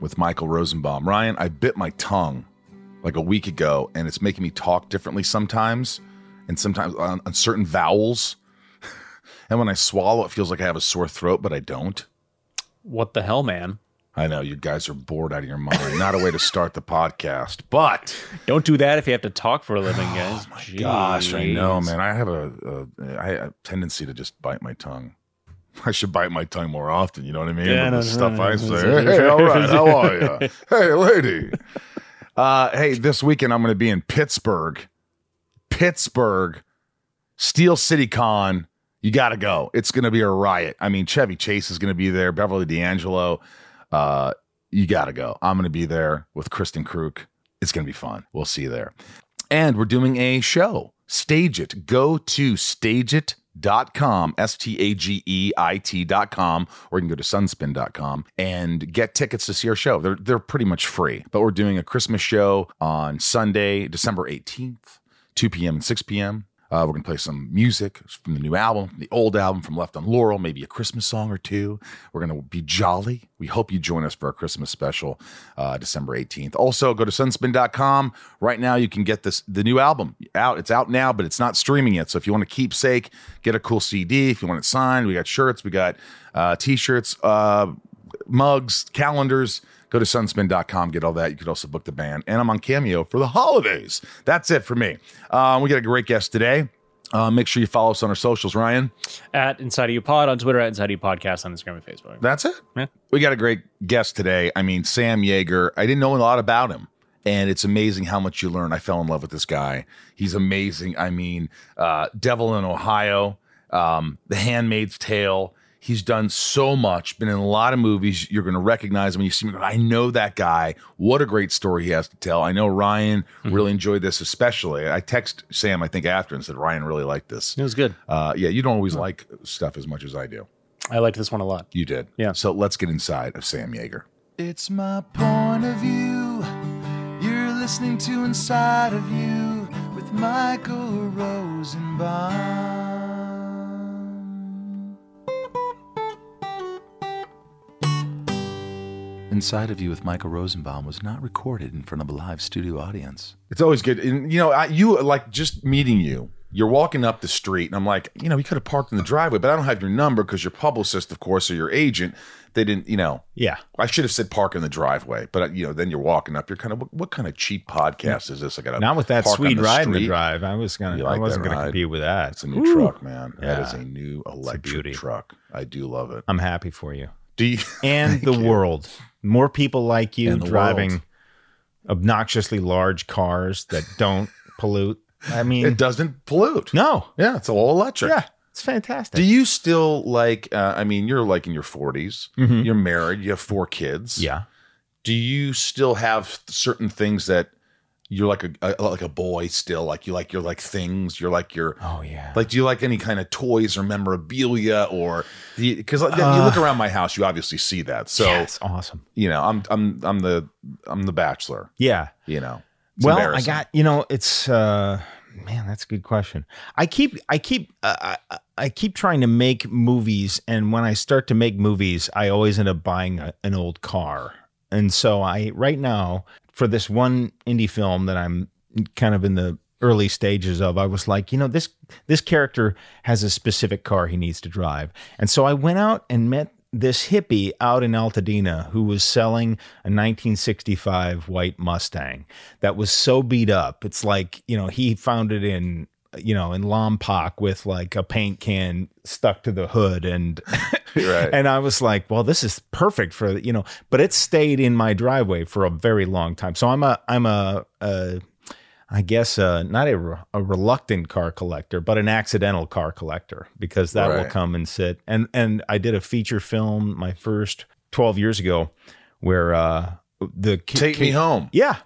with Michael Rosenbaum. Ryan, I bit my tongue like a week ago, and it's making me talk differently sometimes, and sometimes on, on certain vowels. and when I swallow, it feels like I have a sore throat, but I don't. What the hell, man? I know you guys are bored out of your mind. Not a way to start the podcast, but Don't do that if you have to talk for a living, guys. oh my gosh, I know, man. I have a, a, I have a tendency to just bite my tongue. I should bite my tongue more often. You know what I mean? Yeah, no, the stuff I say. Hey, all right, how are you? Hey, lady. Uh, hey, this weekend I'm going to be in Pittsburgh. Pittsburgh, Steel City Con. You got to go. It's going to be a riot. I mean, Chevy Chase is going to be there. Beverly D'Angelo. Uh, you got to go. I'm going to be there with Kristen Kruk. It's going to be fun. We'll see you there. And we're doing a show. Stage it. Go to stageit.com, S T A G E I T.com, or you can go to sunspin.com and get tickets to see our show. They're, they're pretty much free. But we're doing a Christmas show on Sunday, December 18th, 2 p.m. and 6 p.m. Uh, we're going to play some music from the new album, the old album, from Left on Laurel, maybe a Christmas song or two. We're going to be jolly. We hope you join us for our Christmas special, uh, December 18th. Also, go to sunspin.com. Right now, you can get this the new album out. It's out now, but it's not streaming yet. So if you want to keepsake, get a cool CD. If you want it signed, we got shirts, we got uh, t shirts, uh, mugs, calendars. Go to sunspin.com, get all that. You could also book the band. And I'm on Cameo for the holidays. That's it for me. Um, we got a great guest today. Uh, make sure you follow us on our socials, Ryan. At Inside of You Pod on Twitter, at Inside of You Podcast on Instagram and Facebook. That's it. Yeah. We got a great guest today. I mean, Sam Jaeger. I didn't know a lot about him. And it's amazing how much you learn. I fell in love with this guy. He's amazing. I mean, uh, Devil in Ohio, um, The Handmaid's Tale. He's done so much, been in a lot of movies. You're going to recognize him when you see him. I know that guy. What a great story he has to tell. I know Ryan really enjoyed this, especially. I text Sam, I think, after and said, Ryan really liked this. It was good. Uh, yeah, you don't always like stuff as much as I do. I liked this one a lot. You did. Yeah. So let's get inside of Sam Jaeger. It's my point of view. You're listening to Inside of You with Michael Rosenbaum. Inside of You with Michael Rosenbaum was not recorded in front of a live studio audience. It's always good. And, you know, I, you like just meeting you. You're walking up the street, and I'm like, you know, you could have parked in the driveway, but I don't have your number because your publicist, of course, or your agent, they didn't, you know. Yeah. I should have said park in the driveway, but uh, you know, then you're walking up. You're kind of what, what kind of cheap podcast is this? I got Not with that park on sweet the ride in the street? drive. I was gonna. You I wasn't gonna ride? compete with that. It's a new truck, man. That Yeah. is a new electric beauty. truck. I do love it. I'm happy for you Do you? and the world. More people like you driving world. obnoxiously large cars that don't pollute. I mean, it doesn't pollute. no. Yeah, it's all electric. Yeah, it's fantastic. Do you still like? Uh, I mean, you're like in your 40s. Mhm. You're married. You have four kids. yeah. Do you still have certain things that you're like a, a like a boy still? Like you like your like things. You're like your Oh yeah. like. Do you like any kind of toys or memorabilia or? Because you look around my house, you obviously see that. So yes, awesome. you know, I'm I'm I'm the I'm the bachelor. Yeah. You know. It's well, I got you know, it's uh man, that's a good question. I keep I keep uh, I, I keep trying to make movies and when I start to make movies, I always end up buying a, an old car. And so I right now for this one indie film that I'm kind of in the early stages of, I was like, you know, this this character has a specific car he needs to drive. And so I went out and met this hippie out in Altadena who was selling a 1965 white Mustang that was so beat up. It's like, you know, he found it in, you know, in Lompoc with like a paint can stuck to the hood and Right. and I was like, well, this is perfect for, you know, but it stayed in my driveway for a very long time. So I'm a I'm a, a I guess uh, not a, a reluctant car collector, but an accidental car collector because that will come and sit. And and I did a feature film, my first 12 years ago, where uh, the Take me home. Yeah.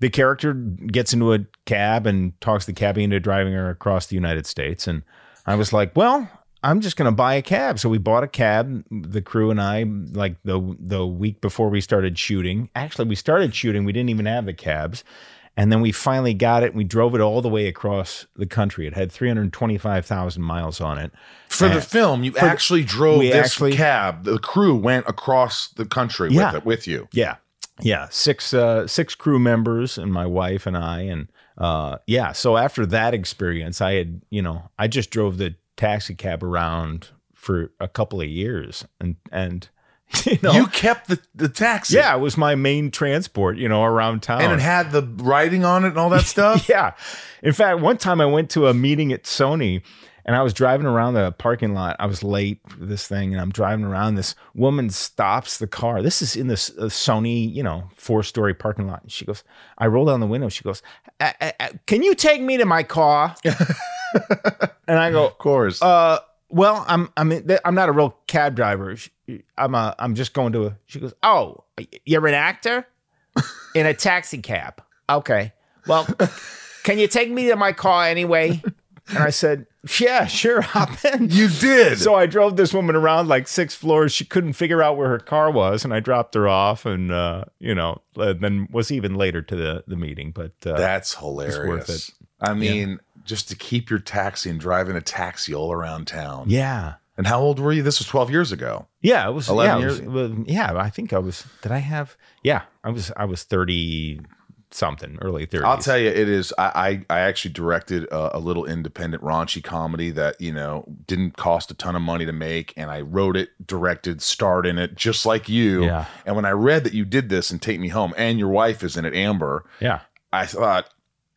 The character gets into a cab and talks the cabbie into driving her across the United States. And I was like, well, I'm just going to buy a cab. So we bought a cab, the crew and I, like the the week before we started shooting. Actually, we started shooting. We didn't even have the cabs. And then we finally got it. And we drove it all the way across the country. It had 325,000 miles on it. For the film, you actually drove this actually- cab. The crew went across the country Yeah. with it with you. Yeah. Yeah. Six uh six crew members and my wife and I. And uh yeah. So after that experience, I had, you know, I just drove the taxi cab around for a couple of years and and you know You kept the, the taxi. yeah, it was my main transport, you know, around town. And it had the writing on it and all that stuff. yeah. In fact, one time I went to a meeting at Sony and I was driving around the parking lot. I was late for this thing and I'm driving around. This woman stops the car. This is in this uh, Sony, you know, four story parking lot. And she goes, I roll down the window. She goes, "Uh, uh, uh, Can you take me to my car? and I go, Of course. uh, well, I'm I'm I'm not a real cab driver. I'm a I'm just going to a. She goes, oh, you're an actor in a taxi cab. Okay, well, can you take me to my car anyway? And I said, yeah, sure, hop in. you did. So I drove this woman around like six floors. She couldn't figure out where her car was, and I dropped her off, and uh, you know, then was even later to the the meeting. But uh, That's hilarious. worth it. I mean, just to keep your taxi and driving a taxi all around town. yeah, And how old were you? This was 12 years ago. Yeah, it was 11 yeah, years? was- yeah, I think I was. Did I have? Yeah, I was. I was thirty something, early thirties. I'll tell you, it is. I I, I actually directed a, a little independent raunchy comedy that you know didn't cost a ton of money to make, and I wrote it, directed, starred in it, just like you. Yeah. And when I read that you did this and Take Me Home, and your wife is in it, Amber, Yeah, I thought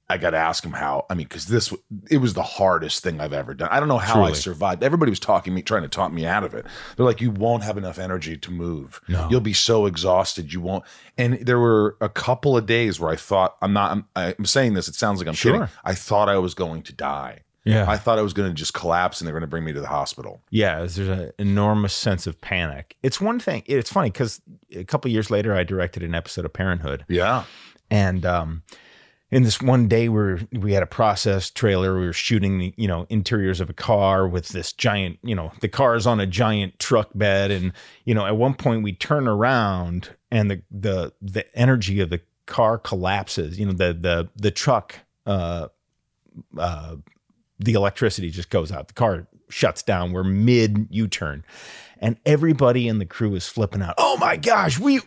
I got to ask him how. I mean, because this it was the hardest thing I've ever done. I don't know how I survived. Everybody was talking me, trying to talk me out of it. They're like, "You won't have enough energy to move. No. You'll be so exhausted. You won't." And there were a couple of days where I thought, "I'm not." I'm, I'm saying this. It sounds like I'm Sure. kidding. I thought I was going to die. yeah, I thought I was going to just collapse, and they're going to bring me to the hospital. yeah. There's an enormous sense of panic. It's one thing. It's funny because a couple years later, I directed an episode of Parenthood, Yeah. and um, in this one day where we had a process trailer, we were shooting the you know interiors of a car with this giant, you know, the car is on a giant truck bed, and you know, at one point we turn around and the the the energy of the car collapses. You know, the the the truck, uh, uh, the electricity just goes out. The car shuts down. We're mid U turn. And everybody in the crew is flipping out. Oh my gosh, we,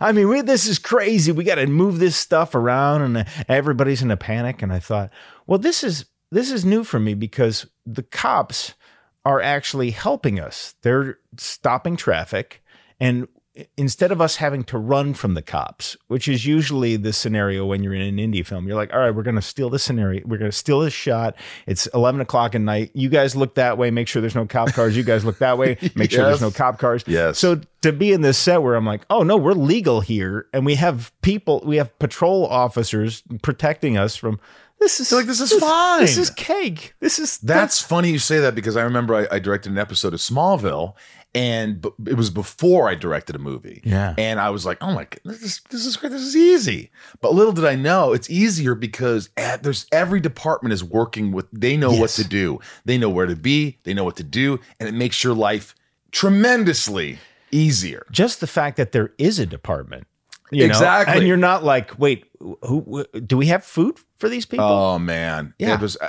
I mean, we, this is crazy. We got to move this stuff around, and everybody's in a panic. And I thought, well, this is this is new for me because the cops are actually helping us. They're stopping traffic, and instead of us having to run from the cops, which is usually the scenario when you're in an indie film, you're like, all right, we're going to steal this scenario. We're going to steal this shot. It's 11 o'clock at night. You guys look that way. Make sure there's no cop cars. You guys look that way. Make sure there's no cop cars. Yes. So to be in this set where I'm like, oh no, we're legal here, and we have people, we have patrol officers protecting us from. This is like, this is fine. This is cake. This is That's funny you say that because I remember I, I directed an episode of Smallville, and b- it was before I directed a movie. Yeah. and I was like, "Oh my god, this is this is great. This is easy." But little did I know, it's easier because at, there's every department is working with. They know what to do. They know where to be. They know what to do, and it makes your life tremendously easier. just the fact that there is a department. You know? Exactly. And you're not like, wait, who, who do we have food for these people? Oh man, Yeah. it was. Uh,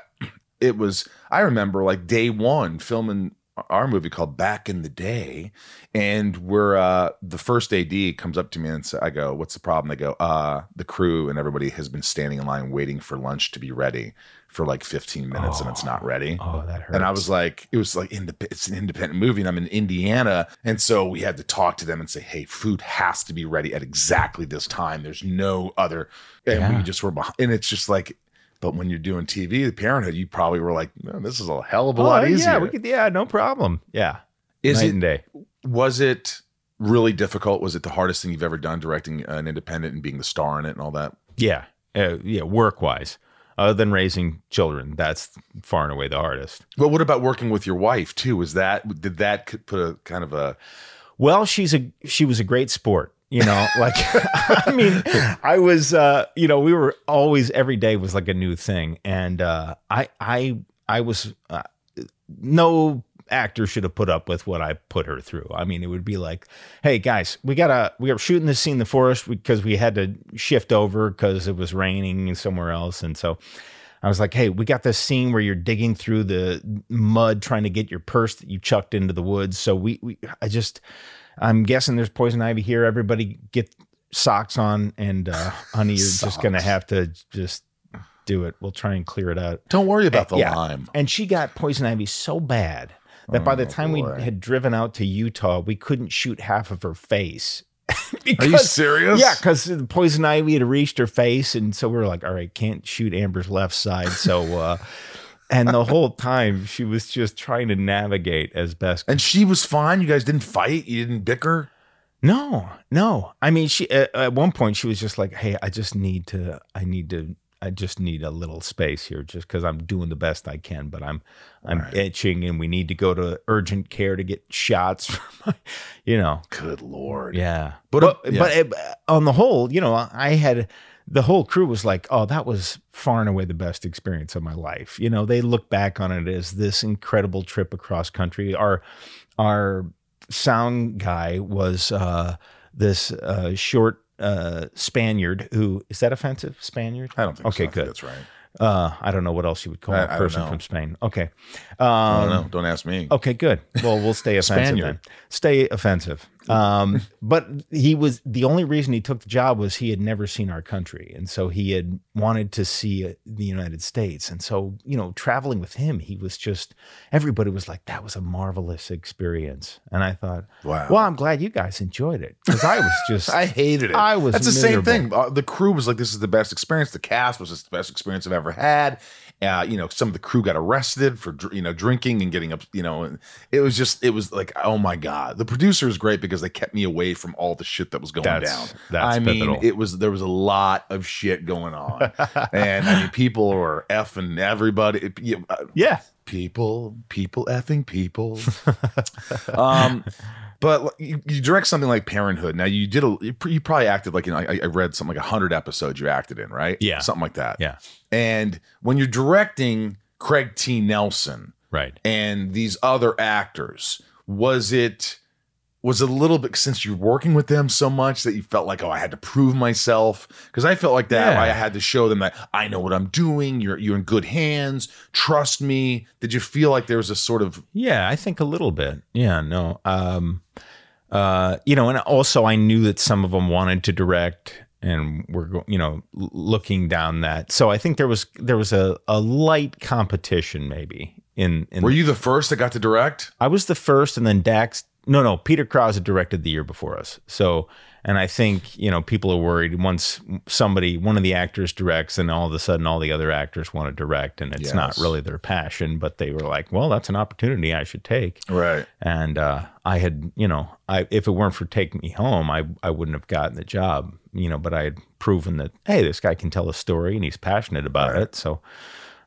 it was. I remember like day one filming our movie called Back in the Day, and we're uh the first AD comes up to me and sa- I go, "What's the problem?" They go, "Uh, the crew and everybody has been standing in line waiting for lunch to be ready for like 15 minutes, and it's not ready." oh, that hurts. And I was like, it was like indep- it's an independent movie, and I'm in Indiana, and so we had to talk to them and say, hey, food has to be ready at exactly this time. There's no other, and Yeah. we just were behind. And it's just like, but when you're doing TV, the Parenthood, you probably were like, man, this is a hell of a oh, lot easier. yeah, we could, yeah, no problem. Yeah, is night it? and day. Was it really difficult? Was it the hardest thing you've ever done directing an independent and being the star in it and all that? Yeah, uh, yeah, work wise, other than raising children, that's far and away the hardest. Well, what about working with your wife too? Was that did that c- put a kind of a Well, she's a she was a great sport. You know, like I mean, I was uh, you know, we were always every day was like a new thing. And uh I I I was uh, no actor should have put up with what I put her through. I mean, it would be like, "Hey guys, we gotta we were shooting this scene in the forest because we had to shift over because it was raining somewhere else, and so I was like, "Hey, we got this scene where you're digging through the mud trying to get your purse that you chucked into the woods." So we, we I just, I'm guessing there's poison ivy here. Everybody get socks on, and uh, honey, you're just gonna have to just do it. We'll try and clear it out. Don't worry about the Yeah. lime. And she got poison ivy so bad that by the Oh, time boy. we had driven out to Utah, we couldn't shoot half of her face. Are you Because- serious? Yeah, because the poison ivy had reached her face, and so we were like, "All right, can't shoot Amber's left side." So, uh, and the whole time she was just trying to navigate as best. And she was fine. You guys didn't fight. You didn't bicker. No, no. I mean, she at, at one point she was just like, "Hey, I just need to. I need to. I just need a little space here, just because I'm doing the best I can, but I'm, I'm Right. itching, and we need to go to urgent care to get shots for my, you know." Good lord. Yeah, But, but uh, yeah. but it, on the whole, you know, I had the whole crew was like, "Oh, that was far and away the best experience of my life." You know, they look back on it as this incredible trip across country. Our our sound guy was uh, this uh, short uh, Spaniard who is that offensive? Spaniard? I don't think. Okay, so. I good. That's right. Uh, I don't know what else you would call I- a I person from Spain. Okay, I um, don't know. Don't ask me. Okay, good. Well, we'll stay offensive then. Stay offensive. Um, but he was the only reason he took the job was he had never seen our country, and so he had wanted to see uh, the United States. And so, you know, traveling with him, he was just everybody was like, "That was a marvelous experience." And I thought, Wow. well, I'm glad you guys enjoyed it because I was just I hated it. I was That's the same thing. Uh, the crew was like, "This is the best experience." The cast was this the best experience I've ever had. Uh, you know, some of the crew got arrested for dr- you know drinking and getting up. You know, and it was just it was like, oh my god. The producer is great because they kept me away from all the shit that was going That's- down. that's I mean, pivotal. it was there was a lot of shit going on, and I mean, people were effing everybody. It- you- uh, yeah. people, people effing people. um, but you, you direct something like Parenthood. Now you did a, you probably acted like you know, I, I read something like hundred episodes you acted in, right? Yeah. something like that. Yeah. And when you're directing Craig T. Nelson Right. and these other actors, was it? Was a little bit since you're working with them so much that you felt like, oh, I had to prove myself? Because I felt like that. Yeah. I had to show them that I know what I'm doing. You're you're in good hands. Trust me. Did you feel like there was a sort of Yeah, I think a little bit. Yeah, no. Um uh you know, and also I knew that some of them wanted to direct and we're you know looking down that. So I think there was there was a a light competition maybe in in Were you the first that got to direct? I was the first and then Dax no no Peter Krause had directed the year before us. So and I think, you know, people are worried once somebody one of the actors directs and all of a sudden all the other actors want to direct and it's not really their passion, but they were like, well, that's an opportunity I should take Right. and uh, I had, you know, I if it weren't for taking me home, I I wouldn't have gotten the job, you know. But I had proven that hey, this guy can tell a story and he's passionate about it. So,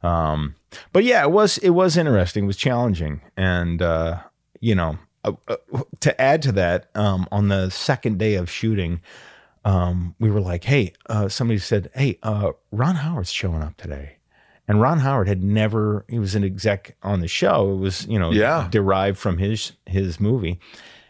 um, but yeah, it was it was interesting, it was challenging, and uh, you know, uh, uh, to add to that, um, on the second day of shooting. Um, we were like, hey, uh, somebody said, hey, uh, Ron Howard's showing up today. And Ron Howard had never, he was an exec on the show. It was, you know, Yeah. derived from his his movie.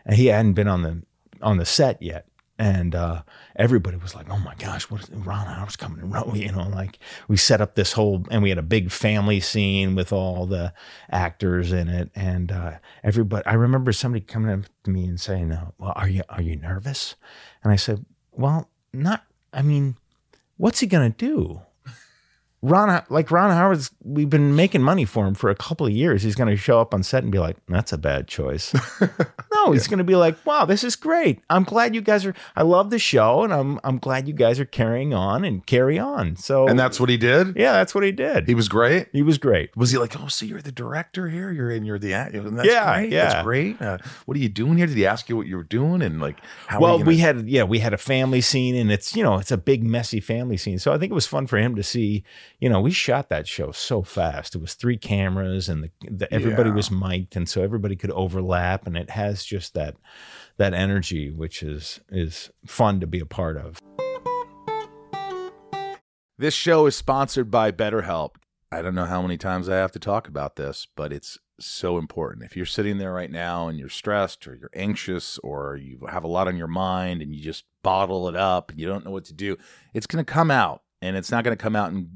And he hadn't been on the on the set yet. And uh, everybody was like, "Oh my gosh, what is Ron Howard's coming to Ro-" You know, like we set up this whole, and we had a big family scene with all the actors in it, and uh, everybody. I remember somebody coming up to me and saying, uh, "Well, are you are you nervous?" And I said, "Well, not. I mean, what's he gonna do?" Ron, like Ron Howard's, we've been making money for him for a couple of years. He's going to show up on set and be like, "That's a bad choice." no, he's going to be like, "Wow, this is great. I'm glad you guys are. I love the show, and I'm I'm glad you guys are carrying on and carry on." So, And that's what he did. yeah, that's what he did. He was great. He was great. Was he like, oh, so you're the director here? You're in. You're the actor. That's Yeah, great. yeah. That's great. Uh, what are you doing here? Did he ask you what you were doing and like how? well, gonna- we had yeah, we had a family scene, and it's you know it's a big messy family scene. So I think it was fun for him to see you know, we shot that show so fast. It was three cameras, and the, the everybody Yeah. was mic'd, and so everybody could overlap, and it has just that that energy, which is is fun to be a part of. This show is sponsored by BetterHelp. I don't know how many times I have to talk about this, but it's so important. If you're sitting there right now and you're stressed or you're anxious or you have a lot on your mind and you just bottle it up and you don't know what to do, it's going to come out and it's not going to come out in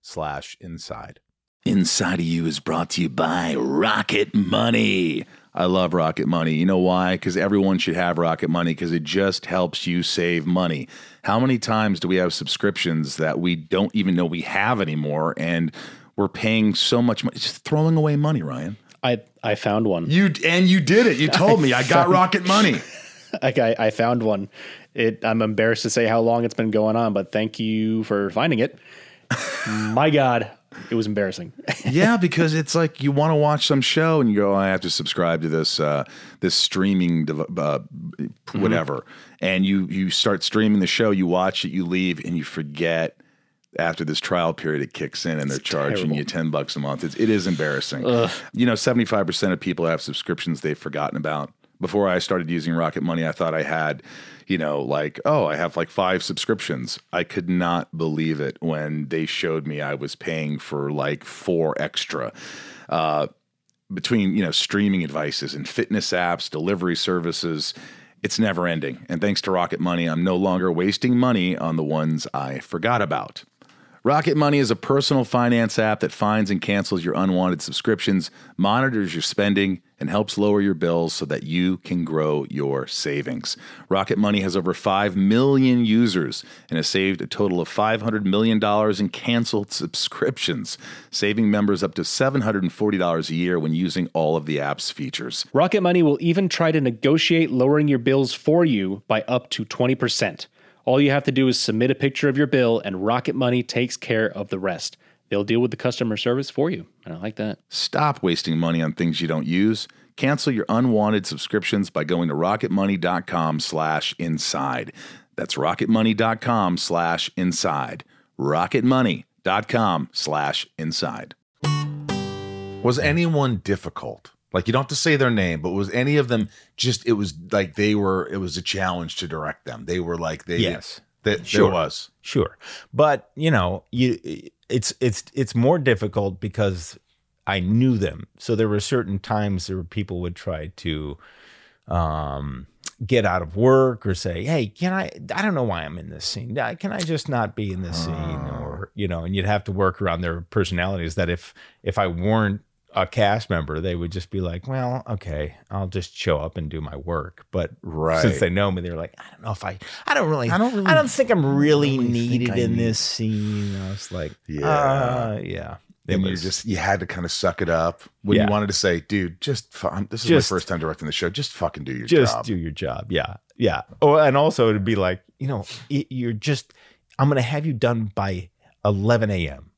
slash inside. Inside of You is brought to you by Rocket Money. I love Rocket Money. You know why? Because everyone should have Rocket Money because it just helps you save money. How many times do we have subscriptions that we don't even know we have anymore and we're paying so much money? It's just throwing away money, Ryan. I I found one. You and you did it. You told me I got Rocket Money. Like I, I found one. It I'm embarrassed to say how long it's been going on, but thank you for finding it. My God, it was embarrassing. yeah, because it's like you want to watch some show and you go, oh, I have to subscribe to this uh, this streaming dev- uh, whatever, and you you start streaming the show, you watch it, you leave, and you forget. After this trial period, it kicks in and they're charging terrible. you ten bucks a month. It's, it is embarrassing. You know, seventy five percent of people have subscriptions they've forgotten about. Before I started using Rocket Money, I thought I had, you know, like, oh, I have like five subscriptions. I could not believe it when they showed me I was paying for like four extra. Uh, between you know streaming devices and fitness apps, delivery services, it's never ending. And thanks to Rocket Money, I'm no longer wasting money on the ones I forgot about. Rocket Money is a personal finance app that finds and cancels your unwanted subscriptions, monitors your spending, and helps lower your bills so that you can grow your savings. Rocket Money has over 5 million users and has saved a total of $500 million in canceled subscriptions, saving members up to $740 a year when using all of the app's features. Rocket Money will even try to negotiate lowering your bills for you by up to 20%. All you have to do is submit a picture of your bill, and Rocket Money takes care of the rest. They'll deal with the customer service for you. And I like that. Stop wasting money on things you don't use. Cancel your unwanted subscriptions by going to rocketmoney.com slash inside. That's rocketmoney.com slash inside. rocketmoney.com slash inside. Was anyone difficult? Like you don't have to say their name, but was any of them just it was like they were it was a challenge to direct them. They were like they Yes. that Sure. there was. Sure. But, you know, you it's it's it's more difficult because I knew them. So there were certain times there were people would try to um get out of work or say, "Hey, can I I don't know why I'm in this scene. Can I just not be in this scene?" or, you know, and you'd have to work around their personalities that if if I weren't a cast member, they would just be like, "Well, okay, I'll just show up and do my work." But Right. since they know me, they're like, "I don't know if I, I don't really, I I don't don't, really- I don't think I'm really really needed in need- this scene." I was like, Yeah. "Yeah, yeah." It and you just you had to kind of suck it up when Yeah. you wanted to say, "Dude, just fu- this is Just- my first time directing the show. Just fucking do your job. just job." do your job. Yeah, yeah. Oh, and also it'd be like, you know, y- you're just, I'm gonna have you done by 11 a.m.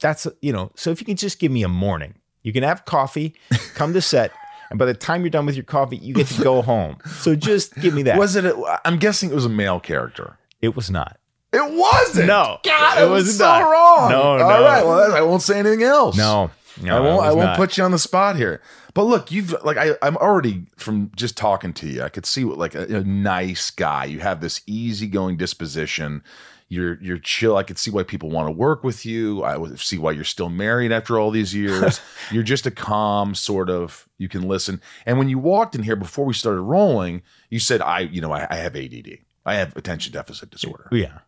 That's you know. So if you could just give me a morning, You can have coffee, come to set, and by the time you're done with your coffee, you get to go home. So just give me that. Was it? A, I'm guessing it was a male character. it was not. It wasn't. No, God, it it was was so not. wrong. No, All no. right. Well, I won't say anything else. No, no, I won't. I won't not. put you on the spot here. But look, you've like I, I'm already from just talking to you. I could see what like a, a nice guy. You have this easygoing disposition. You're you're chill. I could see why people want to work with you. I would see why you're still married after all these years. you're just a calm sort of. You can listen. And when you walked in here before we started rolling, you said, "I, you know, I, I have ADD. I have attention deficit disorder." Yeah.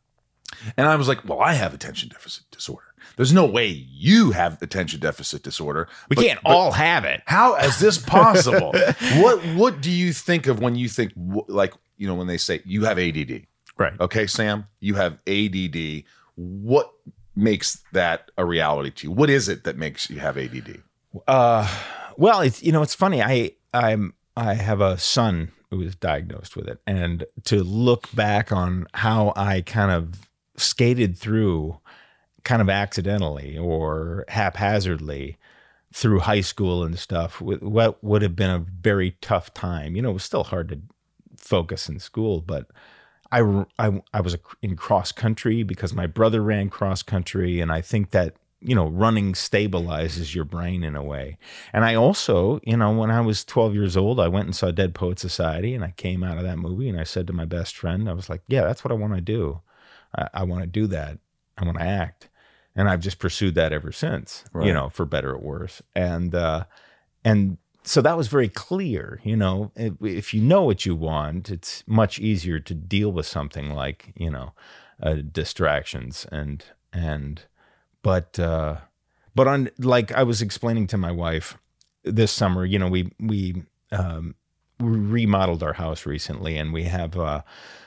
And I was like, well, I have attention deficit disorder. There's no way you have attention deficit disorder. We But- can't but all have it. How is this possible? what What do you think of when you think like you know when they say you have ADD? Right. Okay, Sam, you have ADD. What makes that a reality to you? What is it that makes you have ADD? Uh, well, it's you know it's funny. I I'm I have a son who was diagnosed with it, and to look back on how I kind of skated through, kind of accidentally or haphazardly through high school and stuff, what would have been a very tough time. You know, it was still hard to focus in school, but I, I, I was in cross country because my brother ran cross country. And I think that, you know, running stabilizes your brain in a way. And I also, you know, when I was 12 years old, I went and saw Dead Poet Society and I came out of that movie and I said to my best friend, I was like, yeah, that's what I want to do. I, I want to do that. I want to act. And I've just pursued that ever since, Right. you know, for better or worse. And, uh, and so that was very clear you know if, you know what you want it's much easier to deal with something like you know uh, distractions and and but uh but on like i was explaining to my wife this summer you know we we um remodeled our house recently and we have uh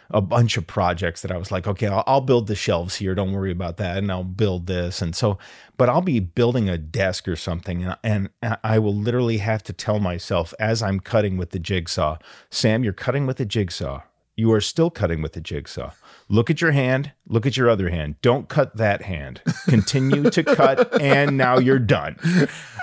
a bunch of projects that I was like, okay, I'll, I'll build the shelves here. Don't worry about that. And I'll build this. And so, but I'll be building a desk or something. And, and I will literally have to tell myself as I'm cutting with the jigsaw, Sam, you're cutting with the jigsaw. You are still cutting with the jigsaw. Look at your hand. Look at your other hand. Don't cut that hand. Continue to cut. And now you're done.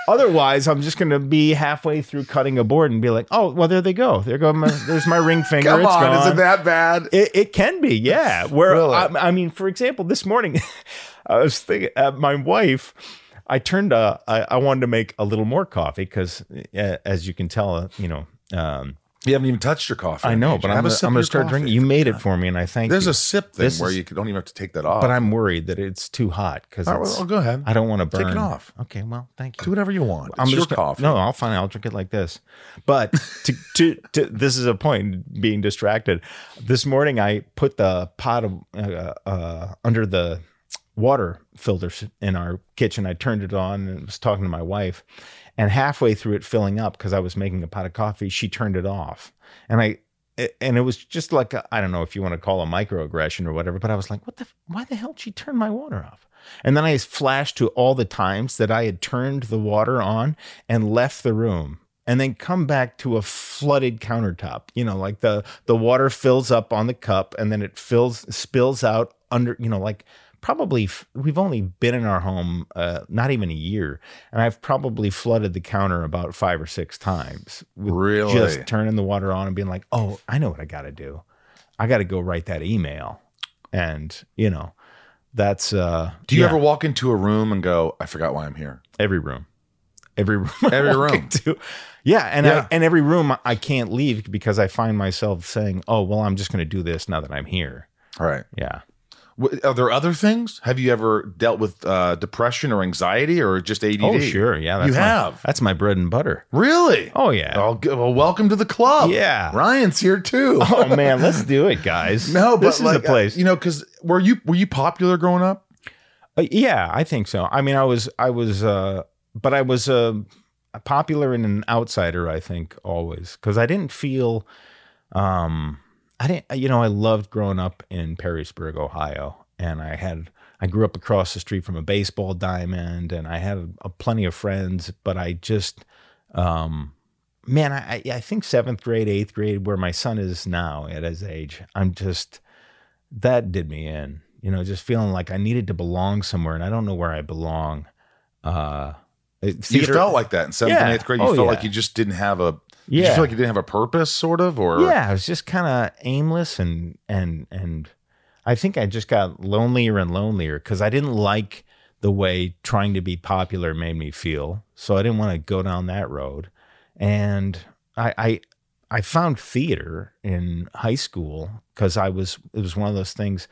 Otherwise, I'm just going to be halfway through cutting a board and be like, oh, well, there they go. There go my, there's my ring finger. Come It's on, is gone. it that bad? It, it can be, yeah. Where Really? I, I mean, for example, this morning, I was thinking, uh, my wife, I turned, uh, I, I wanted to make a little more coffee because, uh, as you can tell, uh, you know, um, You haven't even touched your coffee. I know, but I'm gonna, I'm gonna start drinking. You made it for me, and I thank There's you. a sip thing This where is- you don't even have to take that off. but I'm worried that it's too hot because right, well, go ahead. I don't want to burn. Take it off. Okay, well, thank you. Do whatever you want. It's I'm your just coffee. No, I'll find. I'll drink it like this. But to, to, to this is a point being distracted. This morning I put the pot of uh, uh, under the water filters in our kitchen. I turned it on and was talking to my wife, and halfway through it filling up because I was making a pot of coffee, she turned it off, and I. And it was just like I don't know if you want to call a microaggression or whatever, but I was like, "What the? Why the hell did she turn my water off?" And then I flashed to all the times that I had turned the water on and left the room and then come back to a flooded countertop. You know, like the the water fills up on the cup and then it fills spills out under, you know, like probably f- we've only been in our home uh, not even a year and I've probably flooded the counter about 5 or 6 times. with Really? Just turning the water on and being like, "Oh, I know what I got to do. I got to go write that email." And, you know, that's uh Do you yeah. ever walk into a room and go, I forgot why I'm here? every room every room Every room. into. yeah and Yeah. I, and every room i can't leave because i find myself saying oh well i'm just going to do this now that i'm here All right. yeah Are there other things? Have you ever dealt with uh, depression or anxiety or just ADD? oh sure yeah that's You my, have? that's my bread and butter Really? oh yeah Oh, well, welcome to the club. Yeah. Ryan's here too. oh man let's do it guys no, but this is like, the place uh, you know, because were you were you popular growing up? Uh, yeah, I think so. I mean, I was, I was, uh, but I was uh, popular and an outsider. I think always because I didn't feel, um, I didn't, you know, I loved growing up in Perrysburg, Ohio, and I had, I grew up across the street from a baseball diamond, and I had a, plenty of friends, but I just, um, man, I, I think seventh grade, eighth grade, where my son is now at his age, I'm just that did me in. You know, just feeling like I needed to belong somewhere, and I don't know where I belong. Uh, Uh, You theater- felt like that in seventh and eighth grade. You Oh, felt yeah. like you just didn't have a. Did you Yeah. feel like you didn't have a purpose, sort of, or yeah, I was just kind of aimless and and and I think I just got lonelier and lonelier because I didn't like the way trying to be popular made me feel. So I didn't want to go down that road. And I I, I found theater in high school because I was it was one of those things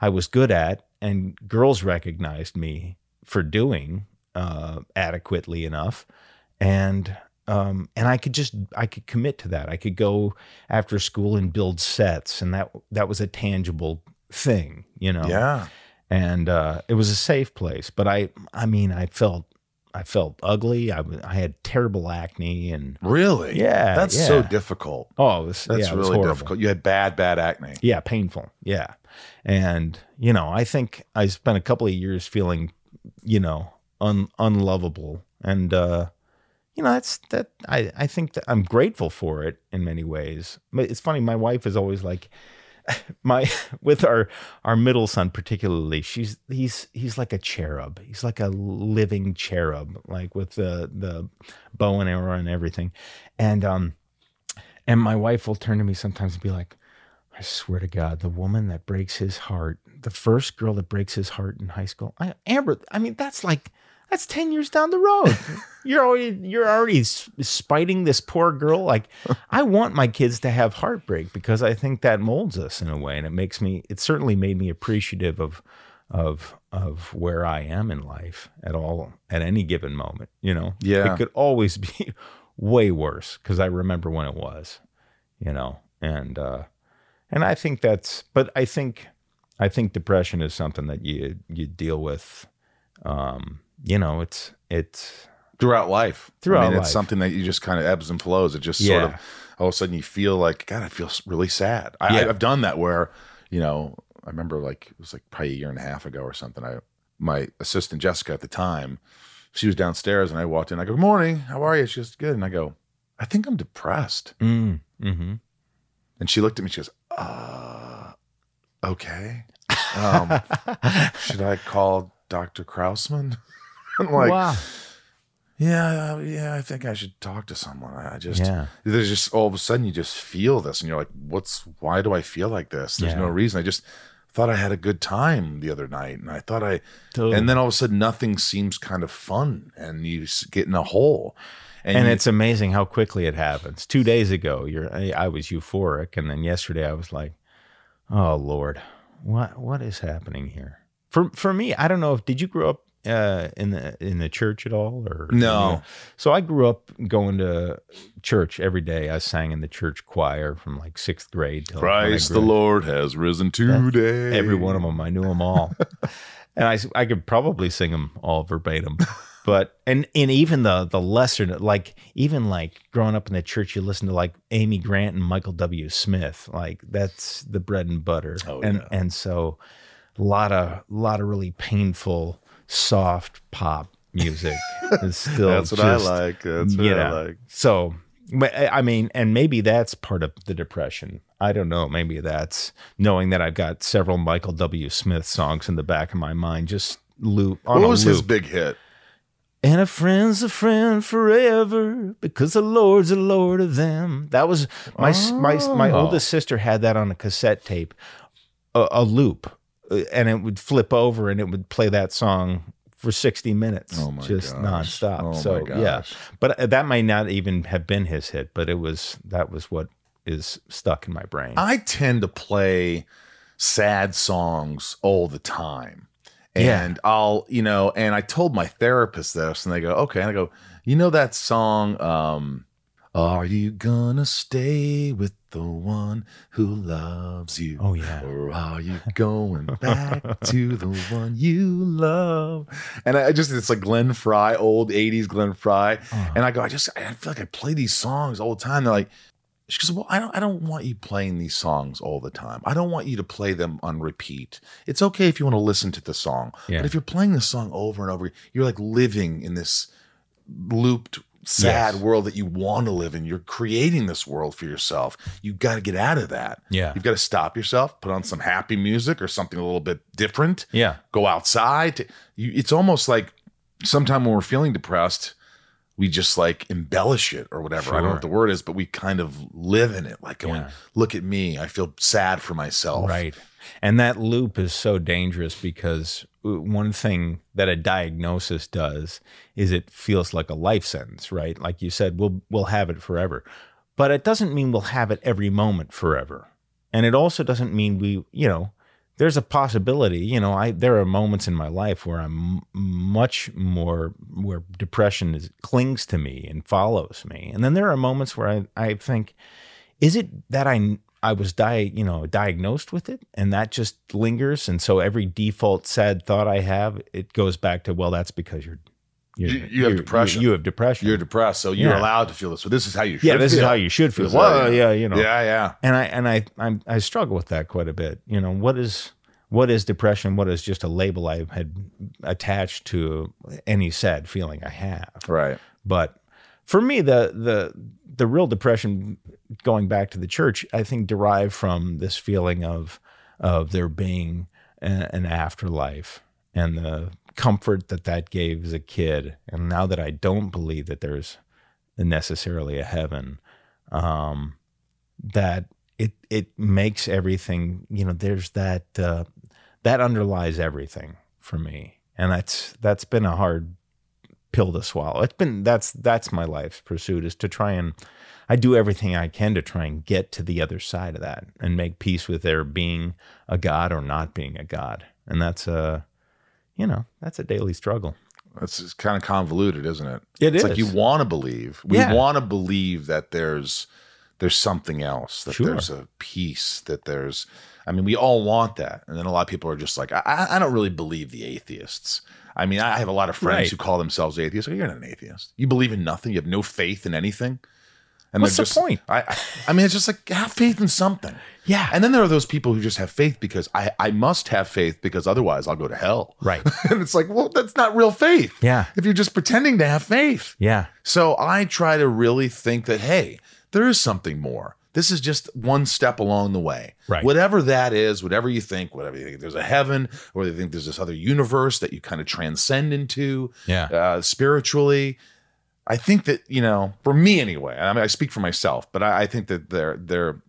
I was good at, and girls recognized me for doing uh, adequately enough, and um, and I could just I could commit to that. I could go after school and build sets, and that that was a tangible thing, you know. yeah, And uh, it was a safe place. But I I mean I felt I felt ugly. I, I had terrible acne and really, Yeah, that's so difficult. oh, it was, That's yeah, really difficult. You had bad, bad acne. Yeah, painful. Yeah. And, you know, I think I spent a couple of years feeling, you know, un, unlovable. And, uh, you know, that's that I, I think that I'm grateful for it in many ways. But it's funny, my wife is always like, my with our our middle son particularly she's he's he's like a cherub he's like a living cherub like with the the bow and arrow and everything and um and my wife will turn to me sometimes and be like I swear to God, the woman that breaks his heart, the first girl that breaks his heart in high school, I, Amber. I mean, that's like that's ten years down the road. you're already you're already spiting this poor girl. Like, I want my kids to have heartbreak because I think that molds us in a way, and it makes me. It certainly made me appreciative of of of where I am in life at all at any given moment. You know, Yeah. it could always be way worse because I remember when it was. You know, and. uh and I think that's, but I think, I think depression is something that you you deal with. Um, you know, it's it's throughout life. Throughout I mean, life. it's something that you just kind of ebbs and flows. It just sort of all of a sudden you feel like God, I feel really sad. I, Yeah. I've done that where you know I remember like it was like probably a year and a half ago or something. I my assistant Jessica at the time, she was downstairs and I walked in. I go, "Good morning, how are you?" She goes, "Good," and I go, "I think I'm depressed." mm, hmm And she looked at me. She goes, "Uh, okay. Um, should I call Doctor Krausman?" I'm like, wow, Yeah, yeah, I think I should talk to someone. I just yeah, there's just all of a sudden you just feel this and you're like, what's why do I feel like this? There's Yeah. no reason. I just thought I had a good time the other night and I thought I Totally. and then all of a sudden nothing seems kind of fun and you get in a hole. and you- it's amazing how quickly it happens. Two days ago, you're I, I was euphoric, and then yesterday I was like, "Oh Lord, what what is happening here?" For for me, I don't know if did you grow up uh, in the in the church at all, or No. So I grew up going to church every day. I sang in the church choir from like sixth grade till Christ the Lord has risen today. Every one of them, I knew them all, and I I could probably sing them all verbatim. But and and even the the lesser like even like growing up in the church, you listen to like Amy Grant and Michael W. Smith, like that's the bread and butter. Oh, and yeah. and so a lot of a lot of really painful, soft pop music is still That's what I like. That's what you I like. So, I mean, and maybe that's part of the depression. I don't know. Maybe that's knowing that I've got several Michael W. Smith songs in the back of my mind, just loop on What was his big hit? and a friend's a friend forever because the Lord's a Lord of them. That was my s my my Oh. oldest sister had that on a cassette tape, a, a loop, and it would flip over and it would play that song for 60 minutes Oh my just gosh. nonstop. Oh so yeah, but uh, that might not even have been his hit, but it was that was what is stuck in my brain. I tend to play sad songs all the time. Yeah. And I'll, you know, and I told my therapist this, and they go, okay. And I go, you know that song, um, Are you gonna stay with the one who loves you? oh yeah. Or are you going back to the one you love? And I just, it's like Glenn Frey, old 80s Glenn Frey. Oh. And I go, I just, I feel like I play these songs all the time. They're like, she goes, well, I don't, I don't want you playing these songs all the time. I don't want you to play them on repeat. It's okay if you want to listen to the song, Yeah. but if you're playing the song over and over, you're like living in this looped, sad Yes. world that you want to live in. You're creating this world for yourself. You've got to get out of that. Yeah. You've got to stop yourself, put on some happy music or something a little bit different Yeah. go outside. You, it's almost like sometimes when we're feeling depressed, we just like embellish it or whatever. I don't know what the word is, but we kind of live in it. Like going, Yeah. look at me. I feel sad for myself. Right. And that loop is so dangerous because one thing that a diagnosis does is it feels like a life sentence, right? Like you said, we'll we'll have it forever. But it doesn't mean we'll have it every moment forever. And it also doesn't mean we, you know, there's a possibility, you know, I there are moments in my life where I'm much more where depression is, clings to me and follows me. And then there are moments where I, I think is it that I I was di- you know diagnosed with it and that just lingers and so every default sad thought I have it goes back to well that's because you're, you're You- you have depression. you, have depression You're depressed, so you're Yeah. allowed to feel this. So this is how you should yeah this is feel. how you should feel This well how- yeah you know Yeah, yeah. and I and I I'm, I struggle with that quite a bit. You know, what is what is depression? What is just a label I had attached to any sad feeling I have? Right. But for me, the the the real depression, going back to the church, I think derived from this feeling of of there being a, an afterlife and the comfort that that gave as a kid. And now that I don't believe that there's necessarily a heaven, um, that it it makes everything. You know, there's that uh, that underlies everything for me, and that's that's been a hard pill to swallow. It's been that's that's my life's pursuit is to try and I do everything I can to try and get to the other side of that and make peace with there being a god or not being a god. And that's a you know, that's a daily struggle. It's, it's kind of convoluted, isn't it? It it's like you want to believe. We Yeah. want to believe that there's there's something else, that Sure. there's a peace, that there's. I mean, we all want that, and then a lot of people are just like, I- I don't really believe the atheists. I mean, I have a lot of friends Right. who call themselves atheists. Oh, you're not an atheist. You believe in nothing. You have no faith in anything. And What's the just, point? I, I, I mean, it's just like have faith in something. Yeah. And then there are those people who just have faith because I, I must have faith because otherwise I'll go to hell. Right. and it's like, well, that's not real faith. Yeah. If you're just pretending to have faith. Yeah. So I try to really think that, hey, there is something more. This is just one step along the way. Right. Whatever that is, whatever you think, whatever you think there's a heaven, or you think there's this other universe that you kind of transcend into Yeah. uh, spiritually. I think that, you know, for me anyway, I mean, I speak for myself, but I, I think that there, there,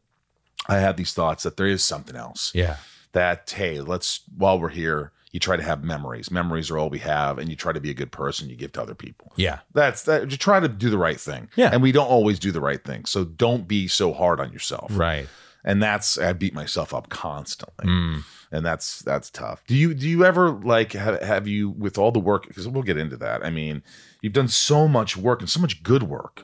I have these thoughts that there is something else Yeah. that hey let's while we're here you try to have memories. Memories are all we have and you try to be a good person you give to other people. Yeah. that's that you try to do the right thing. Yeah. and we don't always do the right thing. So don't be so hard on yourself. Right. and that's i beat myself up constantly. Mm. and that's that's tough. Do you do you ever like have, have you with all the work because we'll get into that. I mean you've done so much work and so much good work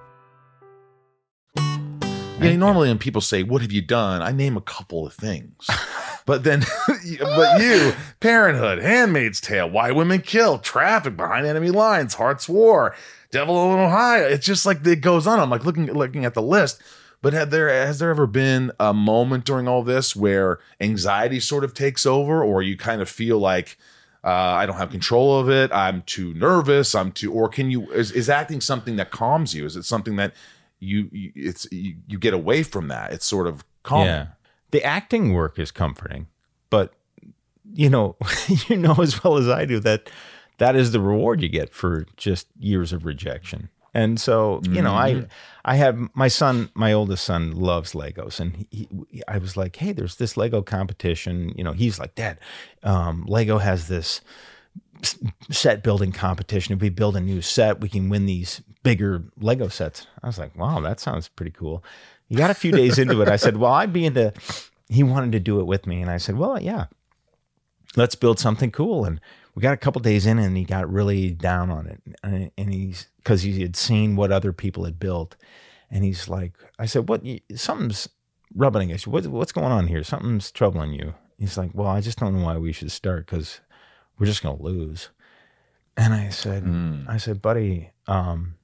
Yeah, normally when people say, "What have you done?" I name a couple of things, but then, but you, Parenthood, Handmaid's Tale, Why Women Kill, Traffic, Behind Enemy Lines, Hart's War, Devil in Ohio. It's just like it goes on. I'm like looking looking at the list. But had there has there ever been a moment during all this where anxiety sort of takes over, or you kind of feel like uh, I don't have control of it. I'm too nervous. I'm too. Or can you? Is, is acting something that calms you? Is it something that you, you it's you, you get away from that? It's sort of calm. Yeah. The acting work is comforting, but you know, you know as well as I do that that is the reward you get for just years of rejection. And so, you know, I I have my son, my oldest son loves Legos and he, he- I was like, "Hey, there's this Lego competition." You know, he's like, "Dad, um, Lego has this set building competition. If we build a new set, we can win these bigger Lego sets. I was like, wow, that sounds pretty cool. He got a few days into it. I said, well, I'd be into, he wanted to do it with me. And I said, well, yeah, let's build something cool. And we got a couple days in and he got really down on it. And, and he's, cause he had seen what other people had built. And he's like, I said, what, something's rubbing against you. What, what's going on here? Something's troubling you. He's like, well, I just don't know why we should start because we're just going to lose. And I said, I said, buddy, um,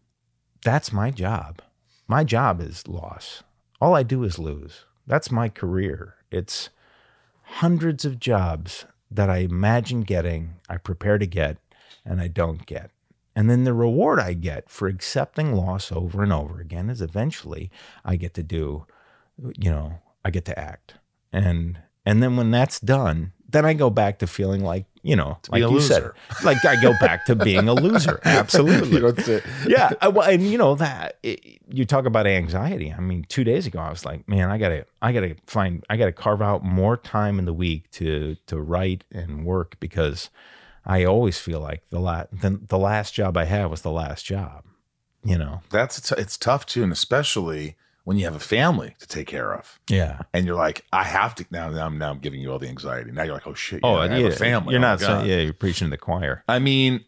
that's my job. My job is loss. All I do is lose. That's my career. It's hundreds of jobs that I imagine getting, I prepare to get, and I don't get. And then the reward I get for accepting loss over and over again is eventually I get to do, you know, I get to act. And and then when that's done, then I go back to feeling like, you know, be like you loser. said, like I go back to being a loser. Absolutely. It. yeah. I- well, and you know that it, you talk about anxiety. I mean, two days ago, I was like, man, I gotta, I gotta find, I gotta carve out more time in the week to to write and work because I always feel like the last the, the last job I had was the last job. You know. That's it's tough too, and especially when you have a family to take care of, Yeah. and you're like, I have to now. Now I'm now I'm giving you all the anxiety. Now you're like, oh shit, Oh, yeah, I have a family. You're Oh, not. So, yeah, you're preaching to the choir. I mean,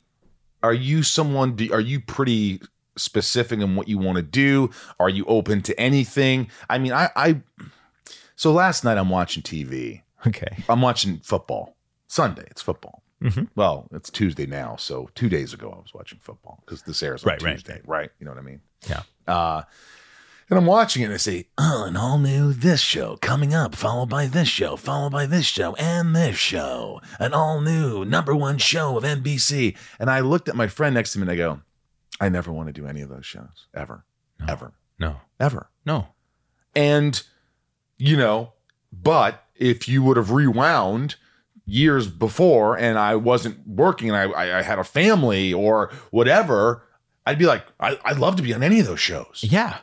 are you someone? Do, are you pretty specific in what you want to do? Are you open to anything? I mean, I, I. So last night I'm watching TV. Okay. I'm watching football. Sunday, it's football. Mhm. Well, it's Tuesday now, so two days ago I was watching football because this airs on Right, right, Tuesday, right, You know what I mean? Yeah. Uh, and I'm watching it and I say, oh, an all new this show coming up, followed by this show, followed by this show, and this show. An all new number one show of NBC. And I looked at my friend next to me and I go, I never want to do any of those shows, ever, ever, No. ever. No. And, you know, but if you would have rewound years before and I wasn't working and I, I, I had a family or whatever, I'd be like, I, I'd love to be on any of those shows. Yeah.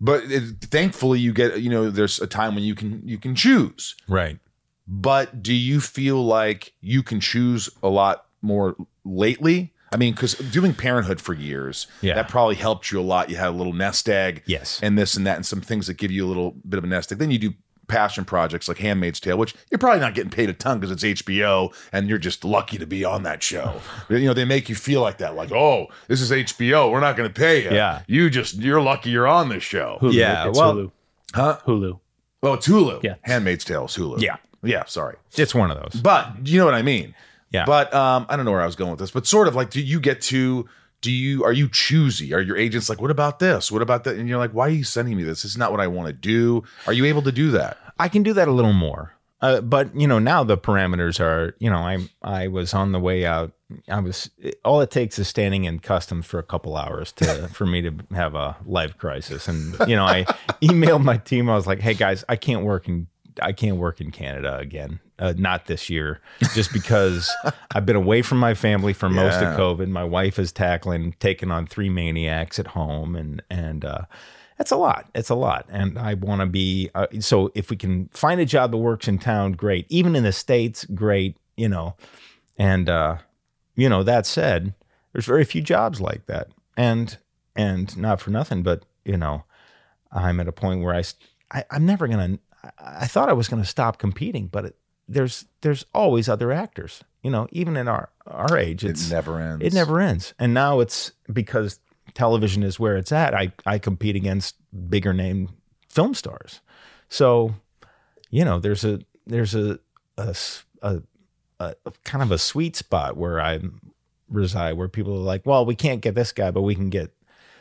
But it, thankfully, you get, you know, there's a time when you can you can choose. Right. But do you feel like you can choose a lot more lately? I mean, because doing parenthood for years, Yeah. that probably helped you a lot. You had a little nest egg, Yes. and this and that, and some things that give you a little bit of a nest egg. Then you do passion projects like Handmaid's Tale, which you're probably not getting paid a ton because it's HBO, and you're just lucky to be on that show. you know, they make you feel like that, like, oh, this is HBO, we're not going to pay you. Yeah. you just you're lucky you're on this show, Hulu. Yeah, It's well- Hulu. huh? Hulu. Oh, it's Hulu. Yeah. Handmaid's Tale is Hulu. Yeah. yeah. Sorry. It's one of those. But you know what I mean. Yeah. But um, I don't know where I was going with this. But sort of like, do you get to? Do you are you choosy? Are your agents like, what about this? What about that? And you're like, why are you sending me this? This is not what I want to do. Are you able to do that? I can do that a little more. Uh, but you know, now the parameters are, you know, I I was on the way out. I was all it takes is standing in customs for a couple hours to for me to have a life crisis. And you know, I emailed my team. I was like, "Hey guys, I can't work in I can't work in Canada again. Uh, not this year, just because I've been away from my family for most Yeah. of COVID. My wife is tackling taking on three maniacs at home, and and uh, that's a lot. It's a lot, and I want to be. Uh, so if we can find a job that works in town, great. Even in the states, great. You know, and uh, you know that said, there's very few jobs like that, and and not for nothing, but you know, I'm at a point where I. I, am never gonna. I, thought I was gonna stop competing, but it, there's there's always other actors. You know, even in our our age, it's it never ends. it never ends. And now it's because television is where it's at. I, I compete against bigger name film stars. So, you know, there's a there's a a- a- a kind of a sweet spot where I reside where people are like, well, we can't get this guy, but we can get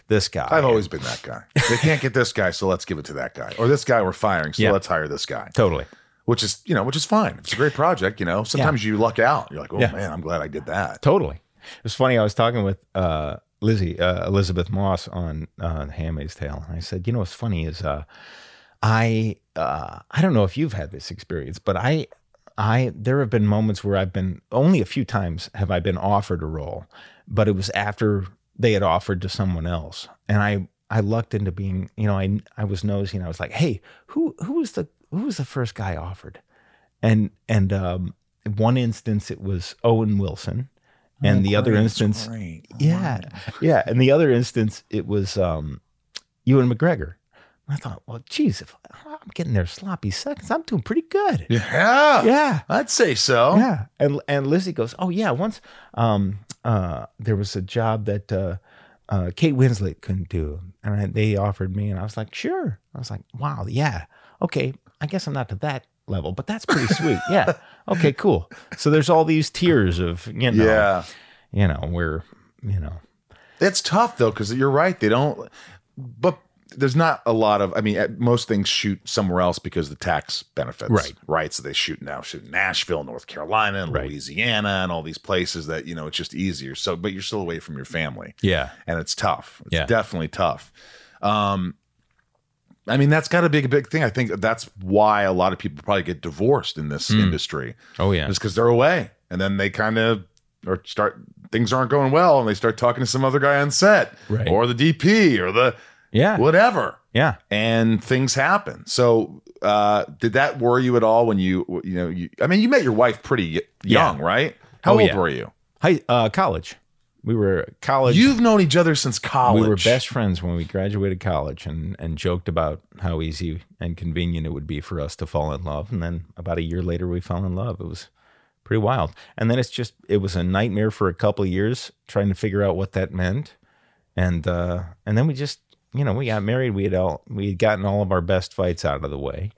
this guy. I've always been that guy. They can't get this guy, so let's give it to that guy. Or this guy we're firing, so Yeah. let's hire this guy. totally. which is you know which is fine. It's a great project. You know, sometimes you luck out. You're like, oh Yeah. man, I'm glad I did that. Totally. It was funny. I was talking with uh, Lizzie uh, Elisabeth Moss on uh, *Handmaid's Tale*, and I said, "You know what's funny is uh, I uh, I don't know if you've had this experience, but I I there have been moments where I've been only a few times have I been offered a role, but it was after they had offered to someone else, and I I lucked into being you know I I was nosing. I was like, hey, who who was the who was the first guy offered? And and um, one instance it was Owen Wilson, and the other instance, yeah, yeah, and the other instance it was um, Ewan McGregor. I thought, well, geez, if I'm getting there sloppy seconds, I'm doing pretty good. Yeah, Yeah, I'd say so. yeah. And and Lizzie goes, oh yeah, once um uh there was a job that uh, uh Kate Winslet couldn't do, and I, they offered me, and I was like, sure. I was like, wow, yeah, okay. I guess I'm not to that level, but that's pretty sweet. Yeah, okay, cool. So there's all these tiers of you know, yeah. you know, where you know, It's tough though because you're right. They don't, but there's not a lot of. I mean, most things shoot somewhere else because the tax benefits, Right. Right. So they shoot now, shoot in Nashville, North Carolina, and Right. Louisiana, and all these places that you know it's just easier. So, but you're still away from your family, yeah, and it's tough. It's Yeah. definitely tough. Um, I mean, that's got to be a big thing. I think that's why a lot of people probably get divorced in this industry oh yeah, is because they're away and then they kind of or start things aren't going well and they start talking to some other guy on set Right. or the DP or the yeah, whatever yeah. and things happen. So uh did that worry you at all when you you know you I mean you met your wife pretty y- Yeah. young, right? How Oh, old yeah. were you? Hi, uh, college. We were college. You've known each other since college. We were best friends when we graduated college and, and joked about how easy and convenient it would be for us to fall in love. And then about a year later, we fell in love. It was pretty wild. And then it's just, it was a nightmare for a couple of years trying to figure out what that meant. And, uh, and then we just, you know, we got married. We had all, we had gotten all of our best fights out of the way.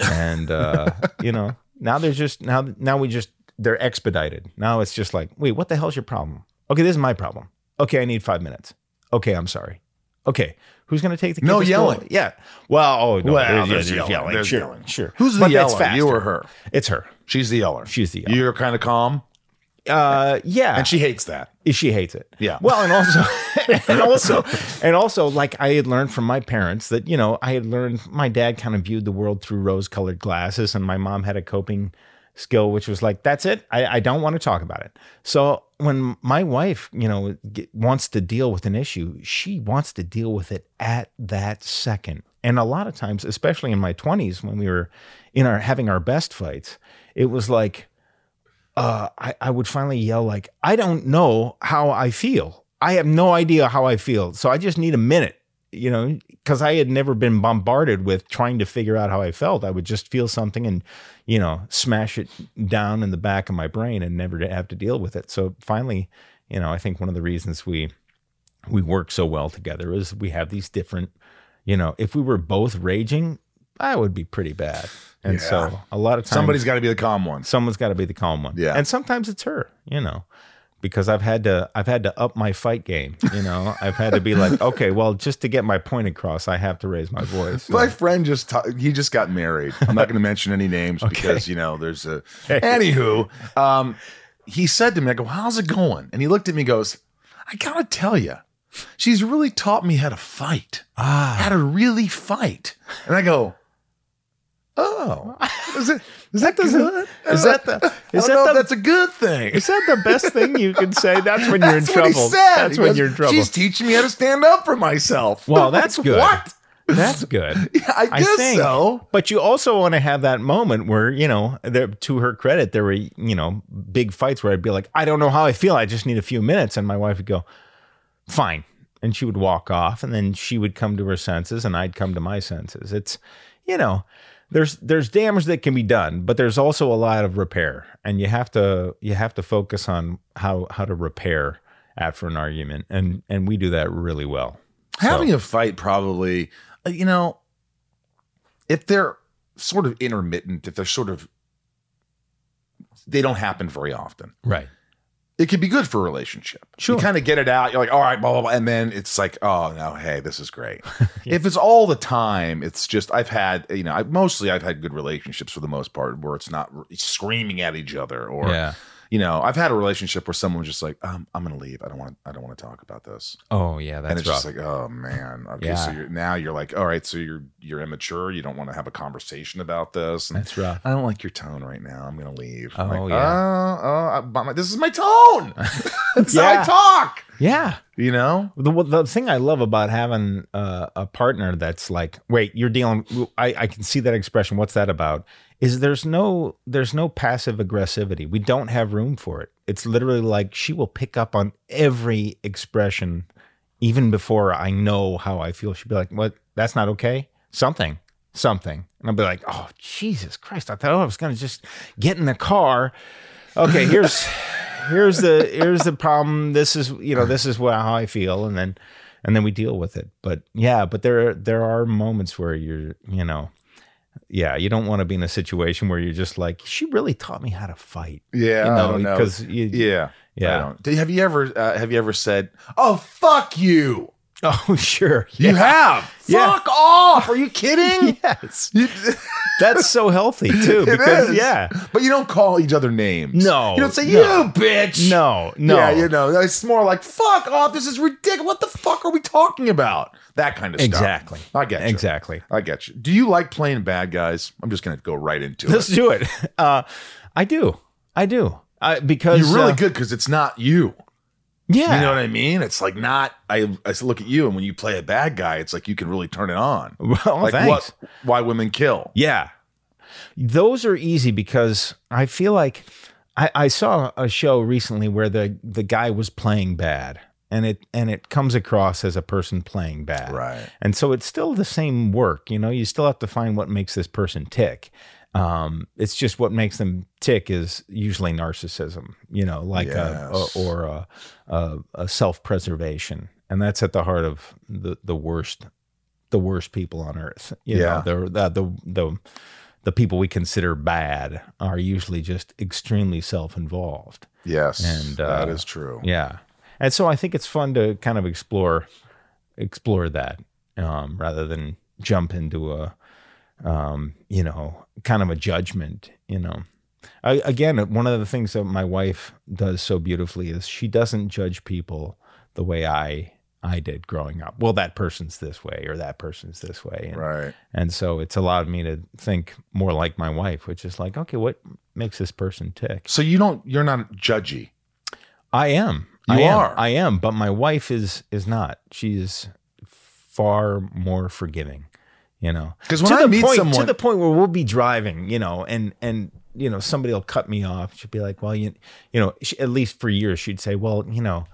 And, uh, you know, now there's just, now, now we just, they're expedited. Now it's just like, wait, what the hell's your problem? Okay, this is my problem. Okay, I need five minutes. Okay, I'm sorry. Okay, who's going to take the kid No to school? yelling. Yeah. Well, oh no, Well, there's, there's yelling. There's sure, yelling. sure. Who's the But yeller? You or her? It's her. She's the yeller. She's the yeller. You're kind of calm Uh, yeah, and she hates that. She hates it. Yeah. Well, and also, and also, and also, like I had learned from my parents that you know I had learned my dad kind of viewed the world through rose-colored glasses, and my mom had a coping skill which was like, "That's it. I, I don't want to talk about it." So when my wife, you know, get, wants to deal with an issue, she wants to deal with it at that second. And a lot of times, especially in my twenties, when we were in our having our best fights, it was like uh, I, I would finally yell like, I don't know how I feel. I have no idea how I feel. So I just need a minute, you know, because I had never been bombarded with trying to figure out how I felt. I would just feel something and, you know, smash it down in the back of my brain and never have to deal with it. So finally, you know, I think one of the reasons we we work so well together is we have these different, you know, if we were both raging, I would be pretty bad. And Yeah. so a lot of times Somebody's got to be the calm one. someone's got to be the calm one. Yeah. And sometimes it's her, you know, because I've had to I've had to up my fight game, you know. I've had to be like, okay, well, just to get my point across, I have to raise my voice. My friend just he just got married. I'm not going to mention any names because you know there's a. Anywho, um, he said to me, "I go, how's it going?" And he looked at me, and goes, "I gotta tell you, she's really taught me how to fight, ah, how to really fight." And I go, "Oh, is it is that good? is that the I is that the that's a good thing?" is that the best thing you can say? That's when you're in That's he trouble. That's He when goes, you're in trouble. She's teaching me how to stand up for myself. Well, that's good. What? That's good. Yeah, I guess so. But you also want to have that moment where, you know, there, to her credit, there were, you know, big fights where I'd be like, I don't know how I feel. I just need a few minutes. And my wife would go, fine. And she would walk off and then she would come to her senses and I'd come to my senses. It's, you know, there's there's damage that can be done, but there's also a lot of repair. And you have to you have to focus on how how to repair after an argument. And and we do that really well. Having a fight probably, uh, you know, if they're sort of intermittent, if they're sort of, they don't happen very often. Right. It could be good for a relationship. Sure. You kind of get it out. You're like, all right, blah, blah, blah. And then it's like, oh, no, hey, this is great. If it's all the time, it's just, I've had, you know, I, mostly I've had good relationships for the most part where it's not screaming at each other or, Yeah. You know, I've had a relationship where someone was just like, um, I'm going to leave. I don't want to, I don't want to talk about this. Oh yeah, that's and it's rough. just like, oh man. Okay. So you're, now you're like, all right, so you're, you're immature. You don't want to have a conversation about this. And that's rough. I don't like your tone right now. I'm going to leave. Oh, like, yeah. Oh, oh, I- my- this is my tone. That's how I Yeah. talk. Yeah. You know? The the thing I love about having uh, a partner that's like, wait, you're dealing. I I can see that expression. What's that about? Is there's no there's no passive aggressivity. We don't have room for it. It's literally like she will pick up on every expression, even before I know how I feel. She'd be like, "What? That's not okay. Something, something," and I'll be like, "Oh Jesus Christ! I thought I was gonna just get in the car." Okay, here's here's the here's the problem. This is you know this is what how I feel, and then and then we deal with it. But yeah, but there there are moments where you're you know. Yeah, you don't want to be in a situation where you're just like, she really taught me how to fight. Yeah. You know, because you- yeah. Yeah. I don't. Have you ever uh, have you ever said, "Oh fuck you"? Oh, sure. You have. Yeah. Fuck off. Are you kidding? Yes. You- That's so healthy too. Because yeah. But you don't call each other names. No, You don't say, no. you bitch. No, no. Yeah, you know, it's more like, fuck off. This is ridiculous. What the fuck are we talking about? That kind of stuff. Exactly. I get you. Exactly. I get you. Do you like playing bad guys? I'm just going to go right into it. Let's do it. Uh, I do. I do. I, because You're really uh, good because it's not you. Yeah. You know what I mean? It's like not. I I look at you, and when you play a bad guy, it's like you can really turn it on. Well, like thanks. what? Why women kill? Yeah. Those are easy because I feel like I, I saw a show recently where the the guy was playing bad and it and it comes across as a person playing bad. Right. And so it's still the same work, you know, you still have to find what makes this person tick. Um, it's just what makes them tick is usually narcissism, you know, like Yes. a or a, a, a self-preservation, and that's at the heart of the the worst the worst people on earth. You Yeah. know, the the the the people we consider bad are usually just extremely self-involved. Yes, And, that uh, is true. Yeah, and so I think it's fun to kind of explore explore that um, rather than jump into a um, you know kind of a judgment. You know, I, again, one of the things that my wife does so beautifully is she doesn't judge people the way I I did growing up. Well, that person's this way or that person's this way, and, Right. and so it's allowed me to think more like my wife, which is like, okay, what makes this person tick? So you don't. You're not judgy. I am. You I am. are. I am, but my wife is is not. She's far more forgiving. You know, 'Cause when to I the meet point, someone- to the point where we'll be driving, you know, and and you know somebody will cut me off. She'll be like, "Well, you you know," she, at least for years she'd say, "Well, you know."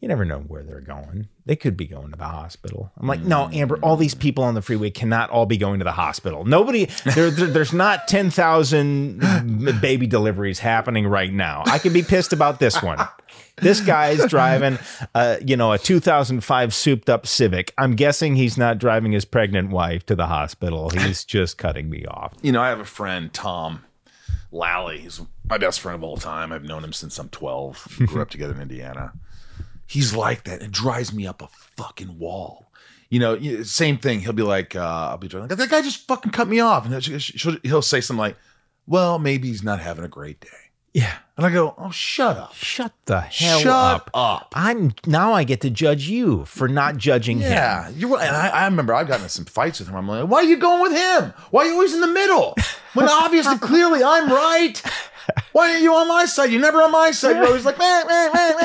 You never know where they're going. They could be going to the hospital. I'm like, no, Amber. All these people on the freeway cannot all be going to the hospital. Nobody. There, there- there's not ten thousand baby deliveries happening right now. I can be pissed about this one. This guy's driving, uh, you know, a 2005 souped-up Civic. I'm guessing he's not driving his pregnant wife to the hospital. He's just cutting me off. You know, I have a friend, Tom Lally. He's my best friend of all time. I've known him since I'm 12. We grew up together in Indiana. He's like that. It drives me up a fucking wall. You know, same thing. He'll be like, uh, I'll be driving. That guy just fucking cut me off. And he'll say something like, well, maybe he's not having a great day. Yeah. And I go, oh, shut up. Shut the hell Shut up. up. I'm now I get to judge you for not judging him. Yeah, you're right. And I, I remember I've gotten in some fights with him. I'm like, why are you going with him? Why are you always in the middle? When obviously, clearly, I'm right. Why are you on my side? You're never on my side. You're always like, man, man, man,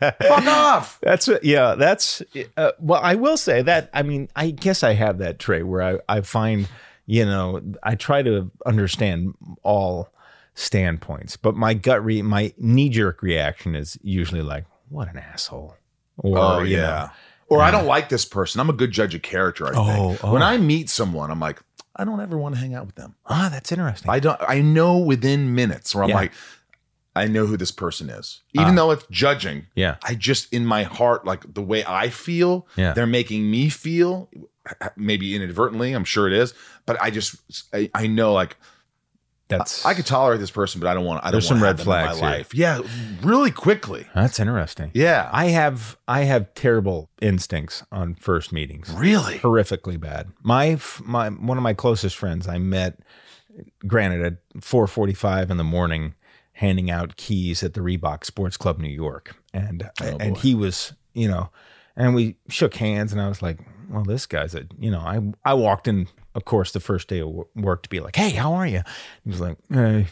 man. Fuck off. That's what- yeah. That's uh, well. I will say that. I mean, I guess I have that trait where I I find you know I try to understand all standpoints, but my gut re my knee jerk reaction is usually like, what an asshole. Or Oh, you yeah. know, Or I don't like this person. I'm a good judge of character, I think. Oh, When oh. I meet someone, I'm like, I don't ever want to hang out with them. ah, that's interesting. I don't I know within minutes where I'm Yeah. like, I know who this person is. Even though it's judging, yeah. I just in my heart, like the way I feel, Yeah. they're making me feel, maybe inadvertently, I'm sure it is, but I just I, I know like That's I could tolerate this person, but I don't want. I don't There's some red them in flags my here. life. Yeah, really quickly. that's interesting. Yeah, I have I have terrible instincts on first meetings. really. horrifically bad. My my one of my closest friends I met, granted at four forty five in the morning, handing out keys at the Reebok Sports Club New York, and oh, and he was you know, and we shook hands, and I was like, well, this guy's a you know, I I walked in, of course, the first day of work to be like, hey, how are you? He was like, hey,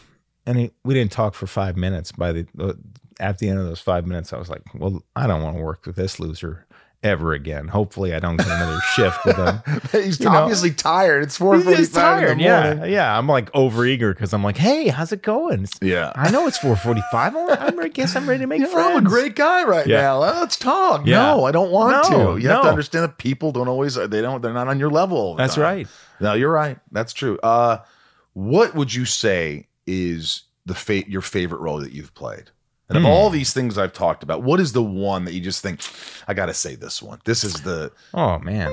and he, we didn't talk for five minutes. By the uh, at the end of those five minutes, I was like, well, I don't want to work with this loser ever again. Hopefully, I don't get another shift with him. He's You know. obviously tired. It's four He's forty in the Yeah, morning. yeah. I'm like overeager because I'm like, hey, how's it going? It's- Yeah. I know it's 4:45. I'm, I guess I'm ready to make Yeah, friends. I'm a great guy right Yeah. now. Let's talk. Yeah. No, I don't want No, to. You have to understand that people don't always. They don't. They're not on your level. That's time. right. No, you're right. That's true. Uh, what would you say is the fa- your favorite role that you've played? And of Hmm. all these things I've talked about, what is the one that you just think I got to say this one? This is the Oh man.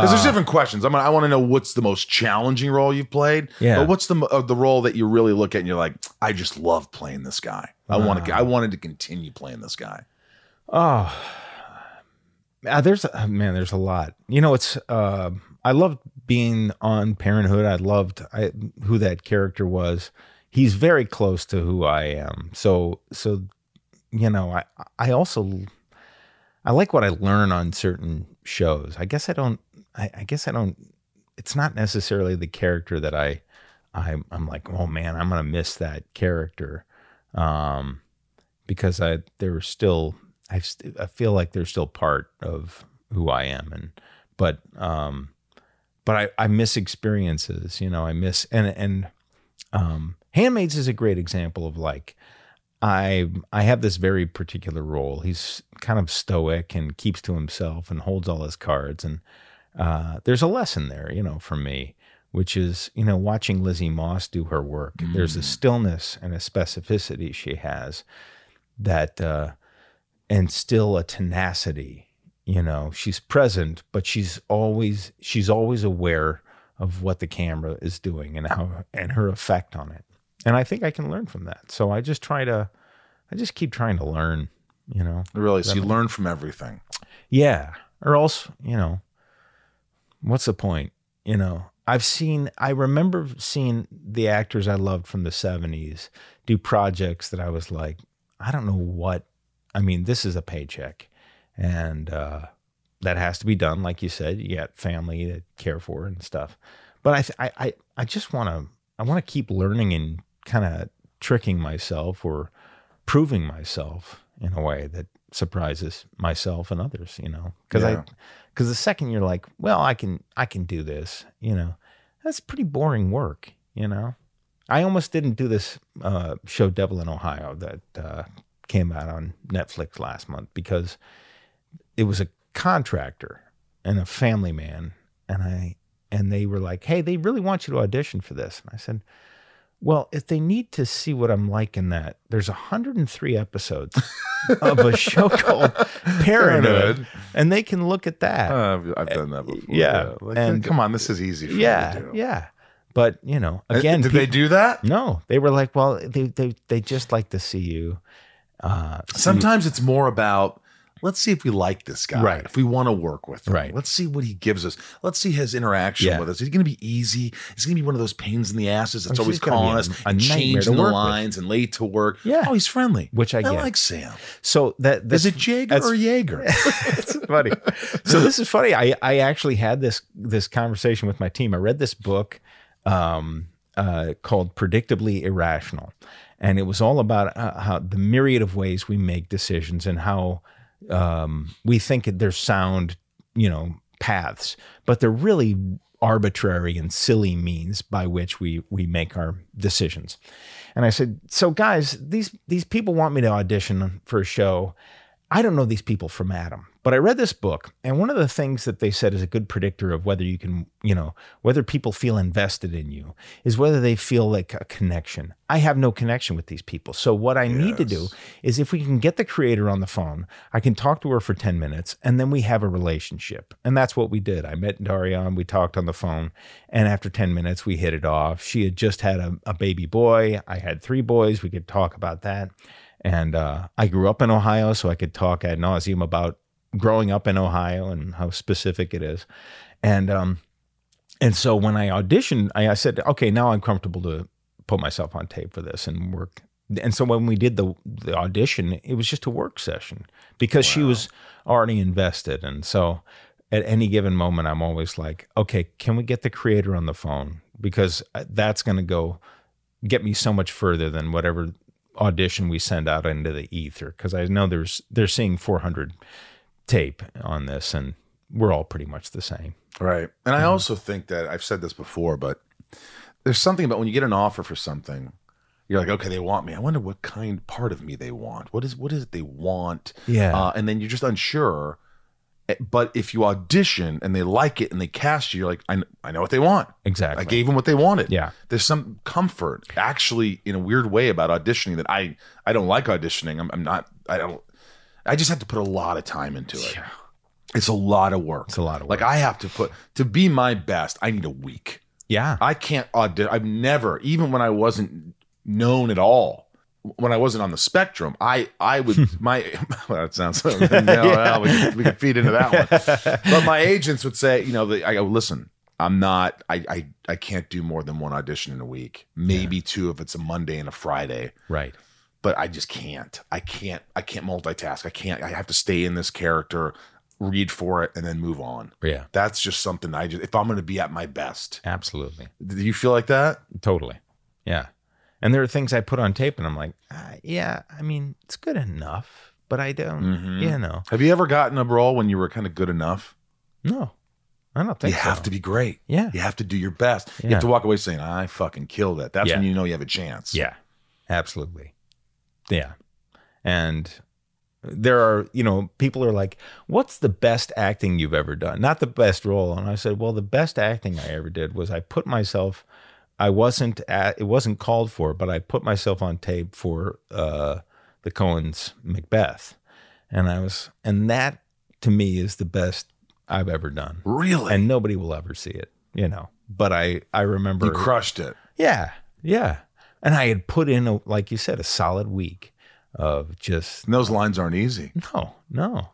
Because there's different questions. I'm gonna, I want to know what's the most challenging role you've played. Yeah. But what's the uh, the role that you really look at and you're like, I just love playing this guy. I want to. I wanted to continue playing this guy. Oh, uh, there's uh, man, there's a lot. You know, it's uh, I loved being on Parenthood. I loved I, who that character was. He's very close to who I am. So so, you know, I I also I like what I learn on certain shows. I guess I don't. I, I guess I don't. It's not necessarily the character that I. I'm, I'm like, oh man, I'm gonna miss that character, um, because I they're still I st- I feel like they're still part of who I am, and but um, but I I miss experiences, you know, I miss and and um, Handmaids is a great example of like I I have this very particular role. He's kind of stoic and keeps to himself and holds all his cards. And uh, there's a lesson there, you know, for me, which is you know watching Lizzie Moss do her work. There's a stillness and a specificity she has that, uh, and still a tenacity. You know, she's present, but she's always she's always aware of what the camera is doing and how and her effect on it. And I think I can learn from that. So I just try to, I just keep trying to learn. You know, Really, so you learn from everything. yeah. Or else, you know, what's the point? You know, I've seen, I remember seeing the actors I loved from the 70s do projects that I was like, I don't know what, I mean, this is a paycheck. And uh, that has to be done. Like you said, you got family to care for and stuff. But I, th- I, I, I just want to, I want to keep learning and kind of tricking myself or proving myself in a way that surprises myself and others, you know, because Yeah. I, because the second you're like, well, I can, I can do this, you know, that's pretty boring work, you know. I almost didn't do this uh, show, Devil in Ohio, that uh, came out on Netflix last month because it was a contractor and a family man, and I, and they were like, hey, they really want you to audition for this, and I said. Well, if they need to see what I'm like in that, there's 103 episodes of a show called Parenthood, and they can look at that. Uh, I've, I've done that before. yeah, Like, and- come on, this is easy. For me yeah, to do. yeah. But you know, Uh, again, did they do that? No, they were like, well, they they they just like to see you. Uh, Sometimes it's more about let's see if we like this guy. Right. If we want to work with him. Right. Let's see what he gives us. Let's see his interaction Yeah. with us. Is he going to be easy? Is he going to be one of those pains in the asses that's Or always he's calling us a and changing the work with. lines and late to work? Yeah. Oh, he's friendly. Which I get. like Sam. So that Is it Jaeger or Jaeger? it's funny. So this is funny. I I actually had this this conversation with my team. I read this book um, uh, called "Predictably Irrational," and it was all about uh, how the myriad of ways we make decisions and how um, we think they're sound, you know, paths, but they're really arbitrary and silly means by which we we make our decisions. And I said, "So guys, these these people want me to audition for a show. I don't know these people from Adam, but I read this book, and one of the things that they said is a good predictor of whether you can, you know, whether people feel invested in you is whether they feel like a connection. I have no connection with these people. So what I need to do is if we can get the creator on the phone, I can talk to her for 10 minutes and then we have a relationship. And that's what we did. I met Darian, we talked on the phone, and after 10 minutes we hit it off. She had just had a, a baby boy. I had three boys. We could talk about that. And uh, I grew up in Ohio, so I could talk ad nauseum about growing up in Ohio and how specific it is. And um, and so when I auditioned, I, I said, okay, now I'm comfortable to put myself on tape for this and work. And so when we did the the audition, it was just a work session because she was already invested. And so at any given moment, I'm always like, okay, can we get the creator on the phone? Because uh, that's going to go get me so much further than whatever audition we send out into the ether. Because I know there's they're seeing 400 tape on this, and we're all pretty much the same. Right. And I also think that I've said this before, but there's something about when you get an offer for something, you're like, okay, they want me. I wonder what kind part of me they want. What is what is it they want? Yeah. Uh, and then you're just unsure. Eh, But if you audition and they like it and they cast you, you're like, I, I know what they want. Exactly. I gave them what they wanted. Yeah. There's some comfort actually in a weird way about auditioning that I I don't like auditioning. I'm, I'm not. I don't. I just have to put a lot of time into it. Yeah. It's a lot of work. It's a lot of work. Like I have to put to be my best. I need a week. Yeah. I can't audition. I've never, even when I wasn't known at all, when I wasn't on the spectrum, I I would my well, that sounds no, well, we, can, we can feed into that one. But my agents would say, you know, they, I go listen. I'm not. I, I I can't do more than one audition in a week. Maybe two if it's a Monday and a Friday. Right. But I just can't. I can't. I can't multitask. I can't. I have to stay in this character, read for it, and then move on. Yeah. That's just something I just. If I'm going to be at my best, Absolutely. do you feel like that? Totally. Yeah. And there are things I put on tape and I'm like, uh, yeah, I mean, it's good enough, but I don't, Mhm. you know. Have you ever gotten a role when you were kind of good enough? No, I don't think you so. have to be great. Yeah. You have to do your best. You have to walk away saying, "I fucking killed it." That's Yeah. when you know you have a chance. Yeah, absolutely. Yeah. And there are, you know, people are like, what's the best acting you've ever done? Not the best role. And I said, well, the best acting I ever did was I put myself, I wasn't at, it wasn't called for, but I put myself on tape for uh, the Coens Macbeth. And I was, and that to me is the best I've ever done. Really? And nobody will ever see it, you know. But I, I remember You crushed it. yeah, yeah. And I had put in, a, like you said, a solid week of just And those lines aren't easy. no, no.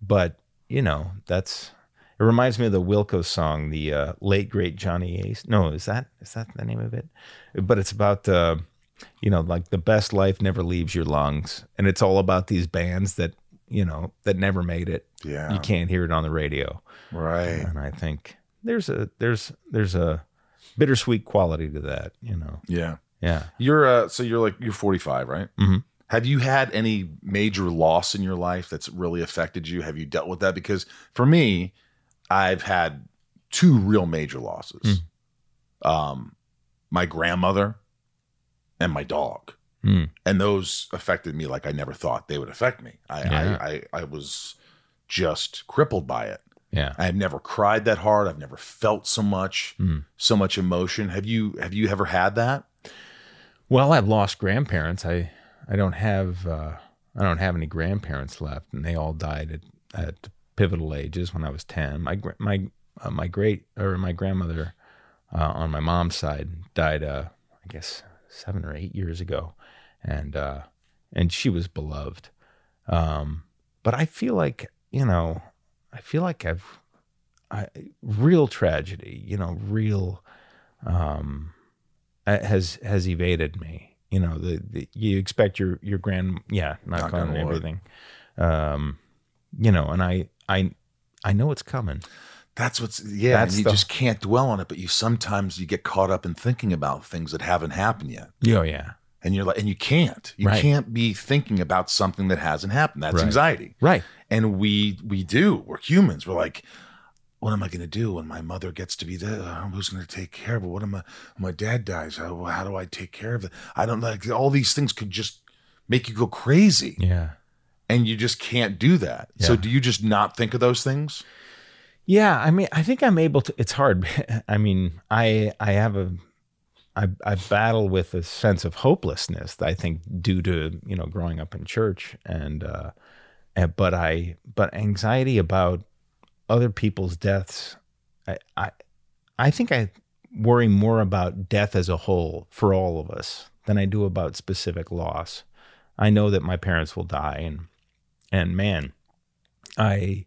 But you know, that's it. Reminds me of the Wilco song, the uh, late great Johnny Ace. No, is that is that the name of it? But it's about uh, you know, like the best life never leaves your lungs, and it's all about these bands that you know that never made it. Yeah. you can't hear it on the radio, Right. and I think there's a there's there's a bittersweet quality to that. You know, Yeah. Yeah. You're uh so you're like you're 45, right? Mhm. Have you had any major loss in your life that's really affected you? Have you dealt with that? Because for me, I've had two real major losses. Um my grandmother and my dog. Mm. And those affected me like I never thought they would affect me. I Yeah. I, I I was just crippled by it. Yeah. I've never cried that hard. I've never felt so much, Mm. so much emotion. Have you have you ever had that? Well, I've lost grandparents. I I don't have uh, I don't have any grandparents left, and they all died at, at pivotal ages when I was ten. My my uh, my great or my grandmother uh, on my mom's side died, uh, I guess seven or eight years ago, and uh, and she was beloved. Um, but I feel like you know, I feel like I've I, real tragedy, you know, real um, has has evaded me. You know, the, the you expect your your grand yeah, knock, Knock on everything. Um, you know, and I I I know it's coming. That's what's yeah. That's and you the- just can't dwell on it, but you sometimes you get caught up in thinking about things that haven't happened yet. Oh yeah. And you're like, and you can't. You Right. can't be thinking about something that hasn't happened. That's Right. anxiety. Right. And we we do. We're humans. We're like, what am I going to do when my mother gets to be there? Uh, Who's going to take care of her? What am I? When my dad dies, how, how do I take care of it? I don't like all these things could just make you go crazy, Yeah. and you just can't do that. So do you just not think of those things? Yeah, I mean, I think I'm able to. It's hard. I mean, I I have a, I I battle with a sense of hopelessness. I think due to you know growing up in church and, uh, and but I but anxiety about other people's deaths. I I I think I worry more about death as a whole for all of us than I do about specific loss. I know that my parents will die, and and man, I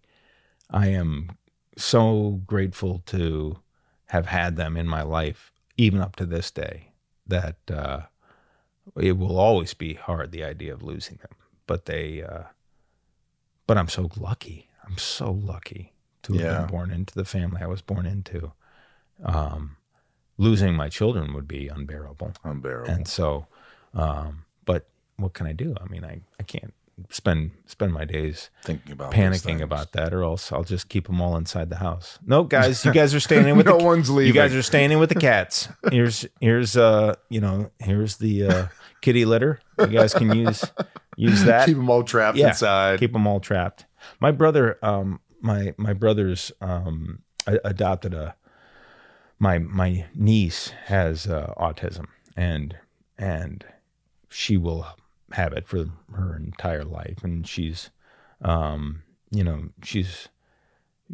I am so grateful to have had them in my life, even up to this day. That uh, it will always be hard the idea of losing them, but they. Uh, but I'm so lucky. I'm so lucky to have Yeah. been born into the family I was born into. Um, losing my children would be unbearable. Unbearable. And so, um, but what can I do? I mean, I, I can't spend spend my days Thinking about panicking about that, or else I'll just keep them all inside the house. No, guys, you guys are staying in with No the, one's You guys are staying in with the cats. Here's here's uh you know here's the uh, kitty litter. You guys can use use that. Keep them all trapped Yeah, inside. Keep them all trapped. My brother, um, my my brother's um, adopted a my my niece has uh, autism and and she will have it for her entire life and she's um you know she's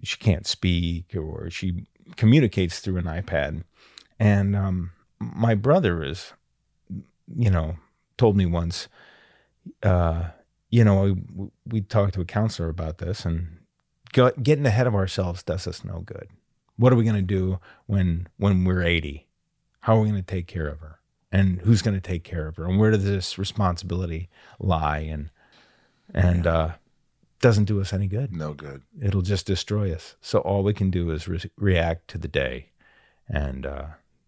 she can't speak or she communicates through an iPad. And um my brother is you know told me once uh you know we, we talked to a counselor about this and getting ahead of ourselves does us no good. What are we going to do when when we're 80 how are we going to take care of her? And who's going to take care of her? And where does this responsibility lie? And and uh doesn't do us any good. No good. It'll just destroy us. So all we can do is re- react to the day and uh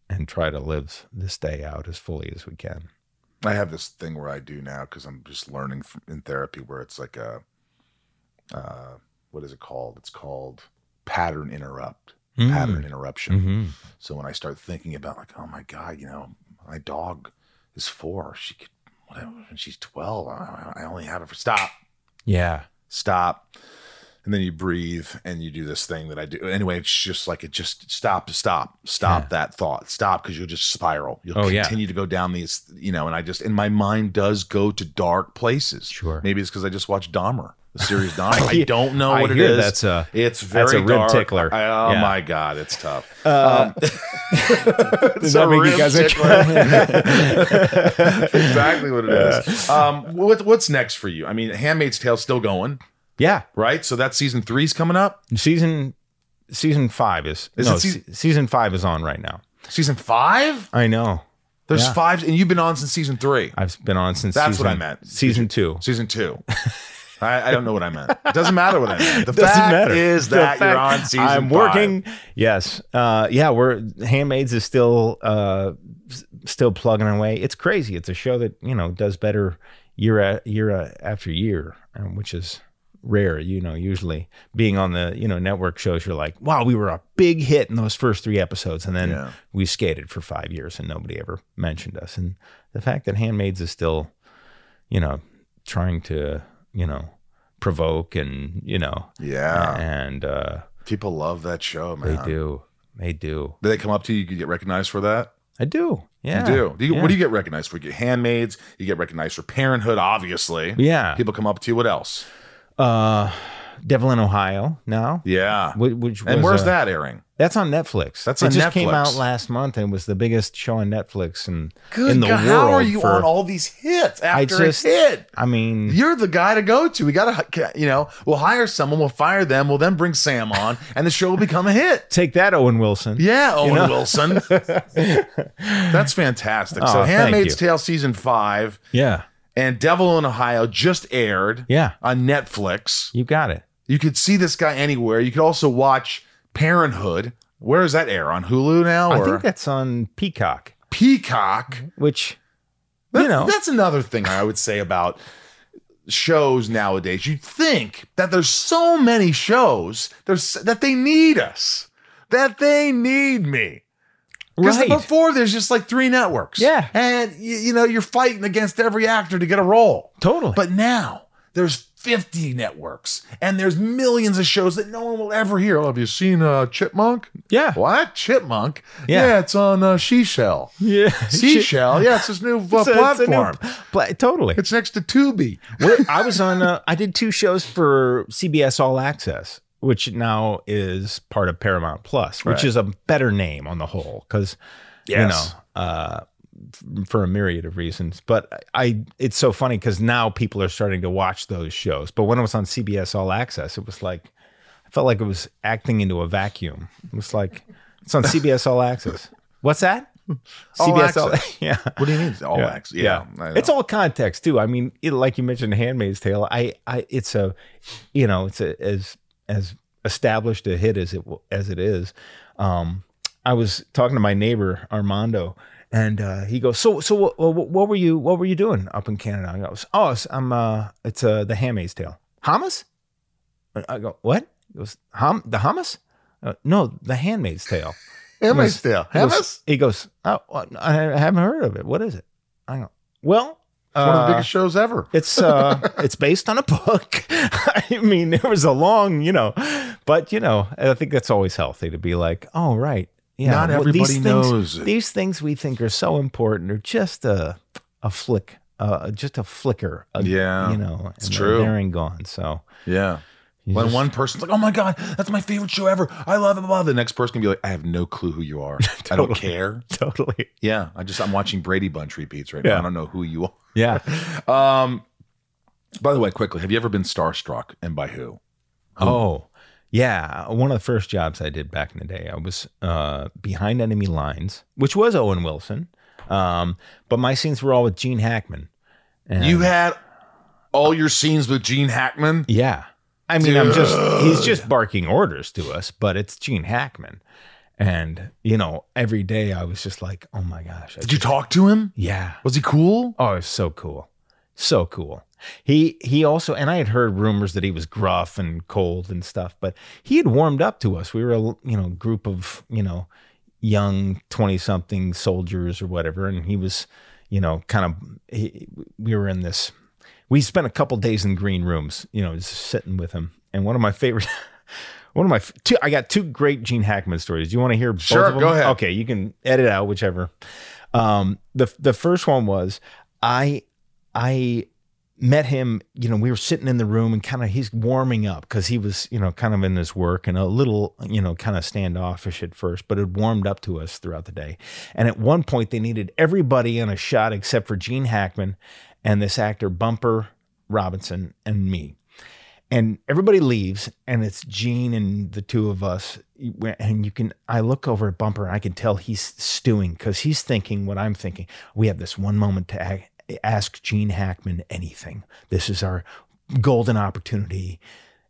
and try to live this day out as fully as we can. I have this thing where I do now because I'm just learning from, in therapy where it's like a, uh, what is it called? It's called pattern interrupt, Mm. pattern interruption. Mhm. So when I start thinking about like, oh my god, you know, my dog is four, she could whatever, and she's twelve. I, I only have it for stop, yeah stop, and then you breathe and you do this thing that I do. Anyway, it's just like it just stop, stop, stop Yeah. that thought, stop because you'll just spiral. You'll Oh, yeah. continue to go down these, you know. And I just, and my mind does go to dark places. Sure. maybe it's because I just watched Dahmer, the series Dahmer. I don't know I what it hear is. that's a- it's that's very a rib dark. tickler. I- oh Yeah. my god, it's tough. Uh, Um, Does it's that a make you rib guys tickler. exactly what it is. Um, what, what's next for you? I mean, Handmaid's Tale still going, yeah right? So that season three's coming up. season season five is, Is no season- se- season five is on right now Season five. i know There's Yeah. five, and you've been on since season three. i've been on since That's what I meant. season two Season two. I, I don't know what I meant. It doesn't matter what I meant. The Doesn't fact matter. is that you're on season. I'm five. working. Yes. Uh, yeah. We're Handmaids is still uh, still plugging away. It's crazy. It's a show that you know does better year a, year a, after year, um, which is rare. You know, usually being on the you know network shows, you're like, wow, we were a big hit in those first three episodes, and then Yeah. we skated for five years and nobody ever mentioned us. And the fact that Handmaids is still, you know, trying to you know provoke and you know Yeah. and uh, People love that show, man. they do. They do. Do they come up to you? You get recognized for that. I do. Yeah. You do. do you, yeah. What do you get recognized for? You get handmaids. You get recognized for parenthood, obviously. Yeah. People come up to you. What else? Uh, Devil in Ohio now. Yeah. Which, which and where's uh, that airing? That's on Netflix. That's it on just came out last month and was the biggest show on Netflix and Good in the God, world. how are you for- on all these hits I after just, a hit? I mean, You're the guy to go to. We got to, you know, we'll hire someone, we'll fire them, we'll then bring Sam on, and the show will become a hit. take that, Owen Wilson. Yeah, Owen know? Wilson. That's fantastic. so, Oh, thank Handmaid's. Tale season five Yeah, and Devil in Ohio just aired yeah, on Netflix. you got it. You could see this guy anywhere. You could also watch Parenthood. Where does that air? On Hulu now? I Or think that's on Peacock, Peacock? which you know, that's another thing I would say about shows nowadays. You'd think that there's so many shows there's that they need us, that they need me. Because Right. before there's just like three networks. Yeah. And you, you know, you're fighting against every actor to get a role. totally. But now there's 50 networks and there's millions of shows that no one will ever hear. Oh, have you seen uh, Chipmunk? yeah, What? Chipmunk? Yeah. it's on uh, Seashell. yeah, Seashell? Yeah, it's this new uh, It's a- it's new platform. pla- totally. It's next to Tubi. I was on. Uh, I did two shows for CBS All Access, which now is part of Paramount Plus, which Right. is a better name on the whole because you know uh, for a myriad of reasons. But I, it's so funny because now people are starting to watch those shows. But when it was on CBS All Access, it was like I felt like it was acting into a vacuum. It was like it's on CBS All Access. What's that? All Access. yeah. What do you mean? All access. Yeah. Know. It's all context too. I mean, it, like you mentioned, *Handmaid's Tale*. I, I, it's a, you know, it's a as as established a hit as it as it is. Um, I was talking to my neighbor Armando, and uh, he goes, "So, so what, what, what were you what were you doing up in Canada?" I goes, "Oh, it's, I'm uh, it's uh, the *Handmaid's Tale*. Hamas? I go, "What?" He goes, "Hum, the hummus?" Uh, no, the *Handmaid's Tale*. Handmaid's Tale. Hamas? He goes, "Oh, I haven't heard of it. What is it?" I go, "Well." It's one of the uh, biggest shows ever. it's uh it's based on a book. I mean, there was a long, you know, but you know, I think that's always healthy to be like, oh right. Yeah, Not well, everybody knows it. These things we think are so important are just a a flick, uh just a flicker. Yeah, You know, it's and true. They're and gone. So Yeah. you When just- one person's like, "Oh my god, that's my favorite show ever. I love it." Blah, blah. The next person can be like, "I have no clue who you are. I don't care." totally. Yeah, I just I'm watching Brady Bunch repeats right Yeah. now. I don't know who you are. Yeah. Um, by the way, quickly, have you ever been starstruck, and by who? Oh, yeah. One of the first jobs I did back in the day, I was uh, behind enemy lines, which was Owen Wilson. Um, but my scenes were all with Gene Hackman. And You had all your scenes with Gene Hackman. yeah. I mean, I'm just, he's just barking orders to us, but it's Gene Hackman. And, you know, every day I was just like, oh my gosh. I Did you just- talk to him? Yeah. Was he cool? Oh, it's so cool. So cool. He he also and I had heard rumors that he was gruff and cold and stuff, but he had warmed up to us. We were a you know group of you know young twenty something soldiers or whatever, and he was you know kind of he, we were in this. We spent a couple days in green rooms, you know, just sitting with him. And one of my favorite, one of my two, I got two great Gene Hackman stories. Do you want to hear both Sure, of them? go ahead. Okay, you can edit out whichever. Um, the the first one was I I met him, you know, we were sitting in the room and kind of he's warming up because he was, you know, kind of in his work and a little, you know, kind of standoffish at first, but it warmed up to us throughout the day. And at one point, they needed everybody in a shot except for Gene Hackman and this actor Bumper Robinson and me. And everybody leaves, and it's Gene and the two of us. And you can, I look over at Bumper, and I can tell he's stewing because he's thinking what I'm thinking. We have this one moment to a- ask Gene Hackman anything. This is our golden opportunity.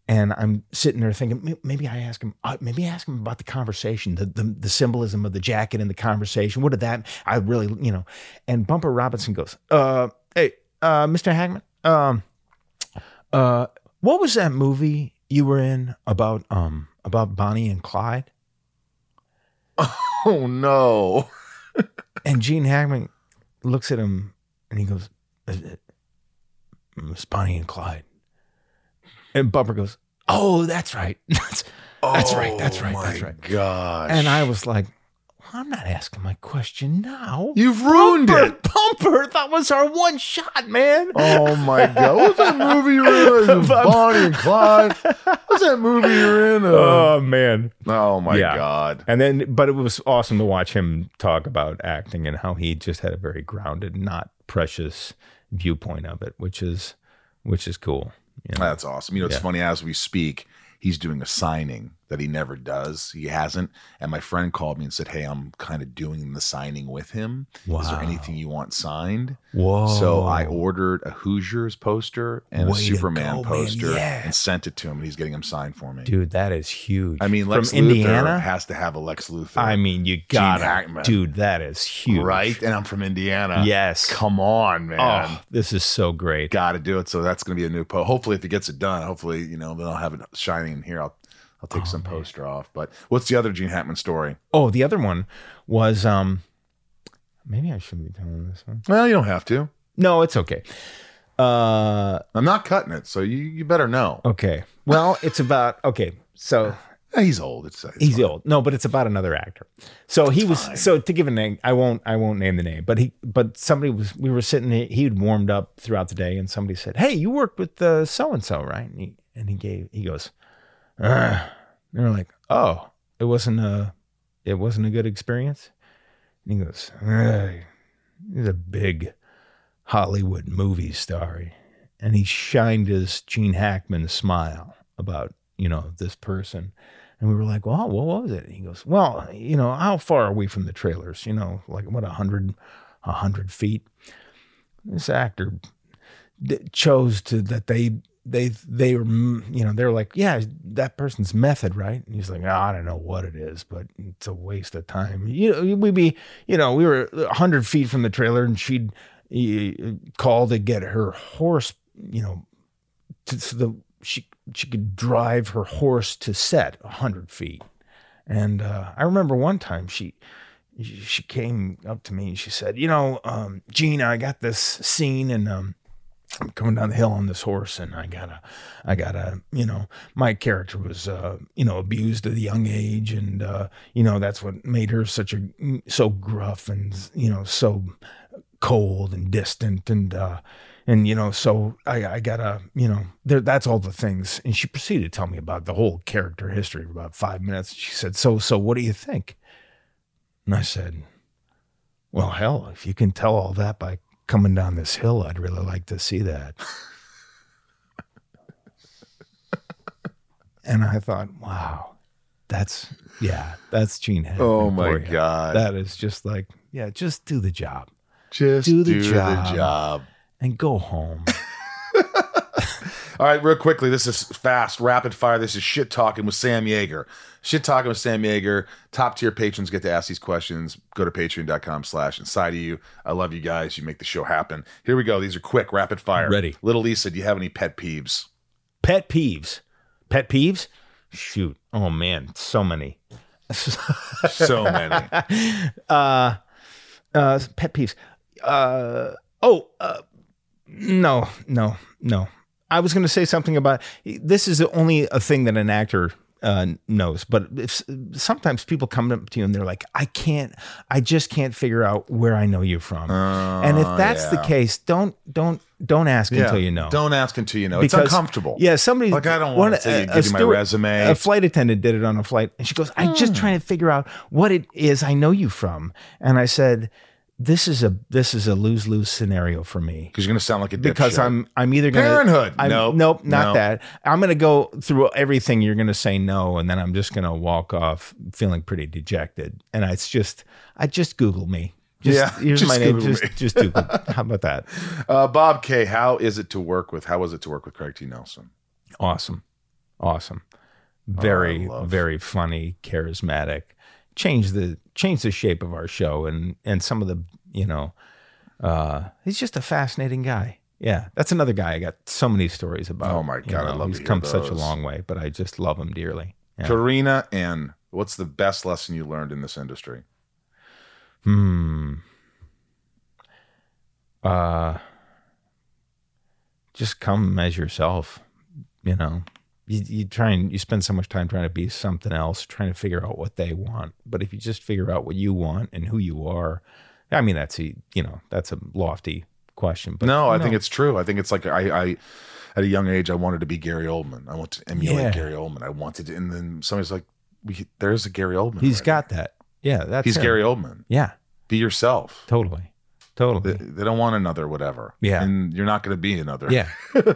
And I'm sitting there thinking, maybe I ask him, uh, maybe I ask him about the conversation, the, the the symbolism of the jacket and the conversation. What did that? I really, you know. And Bumper Robinson goes, uh, "Hey, uh, Mr. Hackman, um, uh, what was that movie you were in about um about Bonnie and Clyde?" Oh no. And Gene Hackman looks at him and he goes, "Is it- "It's Bonnie and Clyde." And Bumper goes, "Oh, that's right. That's, that's right. That's Oh, right. That's right." Gosh. And I was like, I'm not asking my question now. You've ruined Bumper, it. Bumper, that was our one shot, man. Oh my god! What's that movie you were in? Bonnie and Clyde. What's that movie you're in? Uh, Oh man. oh my Yeah. god! And then, but it was awesome to watch him talk about acting and how he just had a very grounded, not precious viewpoint of it, which is, which is cool. you know? That's awesome. You know, it's Yeah. funny as we speak, he's doing a signing that he never does. He hasn't. And my friend called me and said, Hey, I'm kind of doing the signing with him. Is there anything you want signed? Whoa! So I ordered a Hoosiers poster and Way a Superman go, man. poster Yeah. and sent it to him, and he's getting them signed for me. dude, that is huge. I mean, Lex from Luthor Indiana. has to have a Lex Luthor. I mean, you got dude. That is huge, right? And I'm from Indiana. Yes. Come on, man. Oh, this is so great. Got to do it. So that's going to be a new post. Hopefully, if he gets it done, hopefully, you know, then I'll have it shining in here. I'll I'll take some poster off. But what's the other Gene Hackman story? Oh, the other one was um, maybe I shouldn't be telling this one. Well, you don't have to. No, it's okay. Uh, I'm not cutting it, so you you better know. okay. Well, it's about okay. So He's old. It's, it's he's fine. old. No, but it's about another actor. So he was. fine. So to give a name, I won't. I won't name the name. But he. But somebody was. We were sitting. He had warmed up throughout the day, and somebody said, "Hey, you worked with uh, so and so, right?" And he and he gave. He goes. And we're like, "Oh, it wasn't a. It wasn't a good experience." And he goes, "He's a big Hollywood movie star," and he shined his Gene Hackman smile about you know this person. And we were like, well, what was it? And he goes, well, you know, how far are we from the trailers? You know, like what, a hundred, a hundred feet? This actor chose to, that they, they, they were, you know, they're like, yeah, that person's method, right? And he's like, "Ah, I don't know what it is, but it's a waste of time. You know, we'd be, you know, we were a hundred feet from the trailer and she'd call to get her horse, you know, to, to the she she could drive her horse to set a hundred feet, and uh, I remember one time she she came up to me and she said, you know, um, Gina, I got this scene and um, I'm coming down the hill on this horse and I gotta I gotta you know my character was uh, you know abused at a young age and uh, you know that's what made her such a so gruff and you know so cold and distant and uh and you know so i i gotta you know there that's all the things and she proceeded to tell me about the whole character history for about five minutes. She said so so what do you think? And i said well hell if you can tell all that by coming down this hill i'd really like to see that and i thought wow that's yeah that's gene Hackman Oh my. God. that is just like yeah just do the job Just do the do job. the job. and go home All right, real quickly. This is fast, rapid fire. This is shit talking with Sam Jaeger. Shit talking with Sam Jaeger. Top tier patrons get to ask these questions. Go to patreon.com slash inside of you. I love you guys. You make the show happen. Here we go. These are quick, rapid fire. Ready. Little Lisa, do you have any pet peeves? Pet peeves. Pet peeves? Shoot. Oh man, so many. So many. uh uh pet peeves. Uh oh, uh no, no, no. I was going to say something about this is only a thing that an actor uh, knows, but if, sometimes people come up to you and they're like, "I can't, I just can't figure out where I know you from." and if that's the case, don't don't don't ask until you know. Don't ask until you know. it's uncomfortable. Yeah, somebody Like, I don't a- give a you my resume. A flight attendant did it on a flight, and she goes, "I'm just Hmm. trying to figure out what it is I know you from." And I said, "This is a this is a lose lose scenario for me." Because you're going to sound like a because. I'm I'm either gonna Parenthood. I'm, Nope. nope, not No. that. I'm gonna go through everything. You're gonna say no, and then I'm just gonna walk off feeling pretty dejected. And it's just I just Google me. Just, Yeah, here's just my name. Google Just me. just Google. How about that? Uh, Bob K, how is it to work with? How was it to work with Craig T. Nelson? Awesome, awesome, Oh, very love. very funny, charismatic. Change the change the shape of our show, and and some of the you know, uh, he's just a fascinating guy. Yeah, that's another guy I got so many stories about. Oh my you God, I love him. he's come such a long way, but I just love him dearly. Yeah. Karina N, what's the best lesson you learned in this industry? Hmm. Uh, just come as yourself. You know, you, you try and you spend so much time trying to be something else, trying to figure out what they want. But if you just figure out what you want and who you are, I mean, that's a you know that's a lofty question. But no, I think it's true. I think it's like I, I at a young age I wanted to be Gary Oldman. I want to emulate Yeah. Gary Oldman. I wanted to, and then somebody's like, we, "There's a Gary Oldman." he's right got that. Yeah, that's He's him. Gary Oldman. Yeah, Be yourself. totally, totally. They, they don't want another whatever. Yeah. and you're not going to be another. yeah,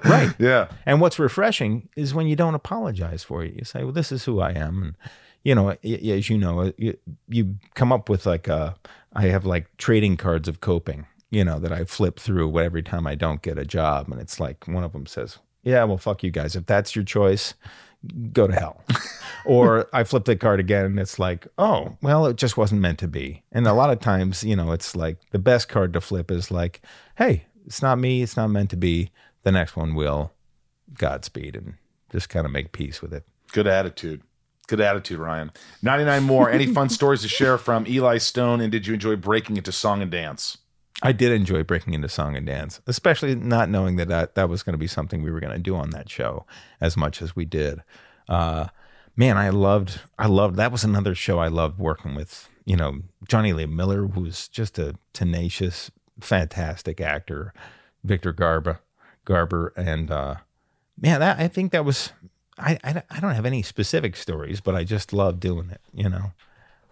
right. yeah. And what's refreshing is when you don't apologize for it. You say, "Well, this is who I am," and you know, as you know, uh, you, you come up with like a. I have like trading cards of coping, you know, that I flip through every time I don't get a job, and it's like one of them says, "Yeah, well, fuck you guys. If that's your choice, go to hell." or I flip the card again, and it's like, "Oh, well, it just wasn't meant to be." And a lot of times, you know, it's like the best card to flip is like, "Hey, it's not me. It's not meant to be. The next one will." Godspeed and just kind of make peace with it. Good attitude. Good attitude, Ryan. 99 more. Any fun stories to share from Eli Stone? And did you enjoy breaking into song and dance? I did enjoy breaking into song and dance, especially not knowing that that, that was going to be something we were going to do on that show as much as we did. Uh, man, I loved, I loved, that was another show I loved working with, you know, Jonny Lee Miller, who's just a tenacious, fantastic actor, Victor Garber, Garber. And, uh, man, that, I think that was, I, I, I don't have any specific stories, but I just loved doing it, you know.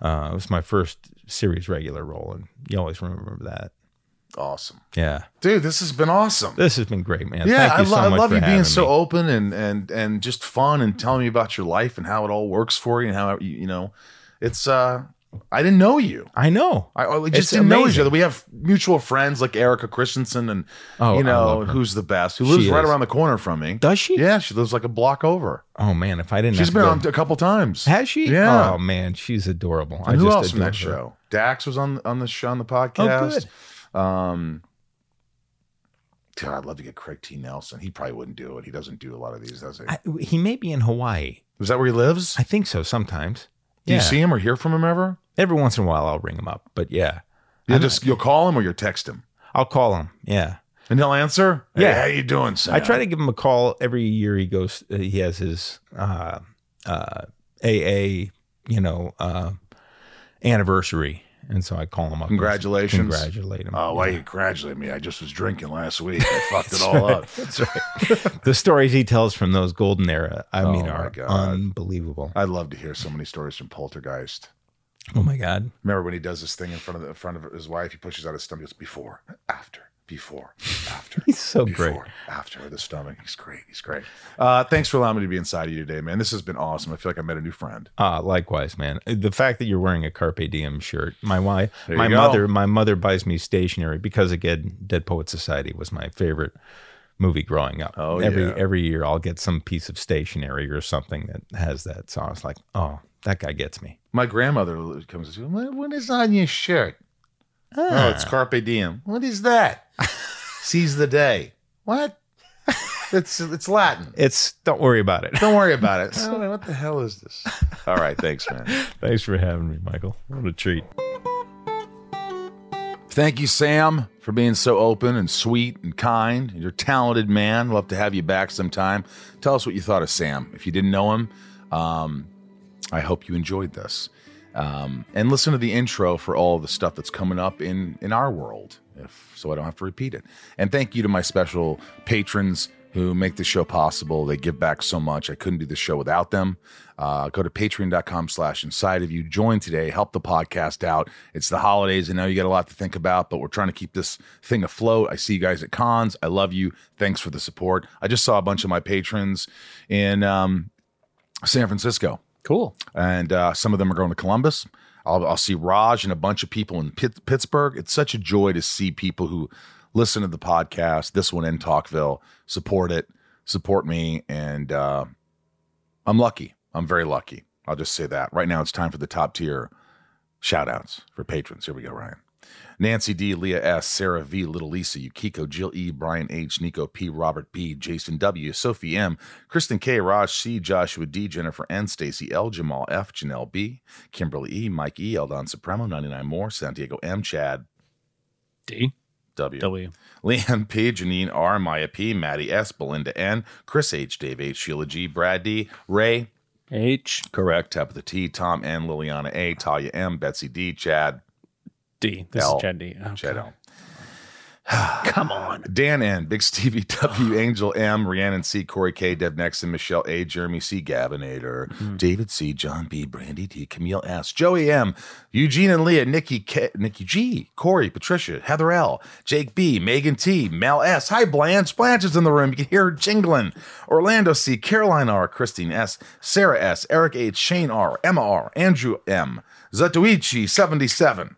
Uh, it was my first series regular role, and you always remember that. Awesome. Yeah. Dude, this has been awesome. This has been great, man. yeah, Thank you I, so I love you being so me. open and and and just fun and telling me about your life and how it all works for you and how you, you know, it's uh I didn't know you. I know. I, I just It's didn't know each other. We have mutual friends like Erika Christensen and Oh, you know who's the best. Who She lives right is. around the corner from me. Does she? Yeah, she lives like a block over. Oh man, if I didn't, she's been on a couple times. Has she? Yeah. Oh man, she's adorable. I who just else from that her. show? Dax was on on the show on the podcast. Oh, good. Um, God, I'd love to get Craig T. Nelson. He probably wouldn't do it. He doesn't do a lot of these, does he? I, he may be in Hawaii. Is that where he lives? I think so. Sometimes. Do you see him or hear from him ever? Every once in a while, I'll ring him up. But yeah, You just you'll call him or you'll text him, I'll call him. Yeah. and he'll answer. Hey, Yeah. how you doing, Sam? I try to give him a call every year. He goes. Uh, he has his uh, uh, AA, you know, uh, anniversary, and so I call him up. Congratulations. Congratulate him. Oh, why you congratulate me? I just was drinking last week. I fucked it all up. That's right. the stories he tells from those golden era, I mean, Oh, my are God. unbelievable. I'd love to hear so many stories from Poltergeist. Oh my God. Remember when he does this thing in front of the, in front of his wife? He pushes out his stomach. Goes before, after, before, after. He's so before, great. After the stomach. He's great. He's great. Uh, thanks for allowing me to be inside of you today, man. This has been awesome. I feel like I met a new friend. Uh, likewise, man. The fact that you're wearing a Carpe Diem shirt, my wife, There my mother, my mother buys me stationery because again, Dead Poet Society was my favorite movie growing up. Oh, every yeah. every year I'll get some piece of stationery or something that has that. So I was like, oh, that guy gets me. My grandmother comes to me. "What- What is on your shirt? Oh, it's Carpe Diem. What is that? Seize the day. What? It's it's Latin. It's don't worry about it. Don't worry about it. Oh, what the hell is this? All right, thanks, man. Thanks for having me, Michael. What a treat. Thank you, Sam, for being so open and sweet and kind. You're a talented man. Love to have you back sometime. Tell us what you thought of Sam. If you didn't know him, um, I hope you enjoyed this. Um, and listen to the intro for all the stuff that's coming up in in our world, if so I don't have to repeat it. And thank you to my special patrons who make the show possible. They give back so much. I couldn't do the show without them. Uh, go to patreon.com slash inside of you. Join today. Help the podcast out. It's the holidays. I know you got a lot to think about, but we're trying to keep this thing afloat. I see you guys at cons. I love you. Thanks for the support. I just saw a bunch of my patrons in um, San Francisco Cool. and uh, some of them are going to Columbus. I'll, I'll see Raj and a bunch of people in Pitt, Pittsburgh. It's such a joy to see people who listen to the podcast, this one in Talkville, support it, support me, and uh, I'm lucky. I'm very lucky. I'll just say that. Right now, it's time for the top tier shout outs for patrons. Here we go, Ryan. Nancy D, Leah S, Sarah V, Little Lisa, Yukiko, Jill E, Brian H, Nico P, Robert B, Jason W, Sophie M, Kristen K, Raj C, Joshua D, Jennifer N, Stacy L, Jamal F, Janelle B, Kimberly E, Mike E, Eldon Supremo, 99 more, Santiago M, Chad D. W. W. Leanne P, Janine R, Maya P, Maddie S, Belinda N, Chris H, Dave H, Sheila G, Brad D, Ray H. Correct. Tabitha T, Tom N, Liliana A, Talia M, Betsy D, Chad D. This L. is Chad D. Oh, Chad L. Come on. Dan N, Big Stevie W, Angel M, Rhiannon C, Corey K, Deb Nexon, Michelle A, Jeremy C, Gavinator, mm-hmm. David C, John B, Brandy D, Camille S, Joey M, Eugene and Leah, Nikki K, Nikki G, Corey, Patricia, Heather L, Jake B, Megan T, Mel S. Hi, Blanche. Blanche is in the room. You can hear her jingling. Orlando C, Caroline R, Christine S, Sarah S, Eric H, Shane R, Emma R, Andrew M, Zatuichi 77,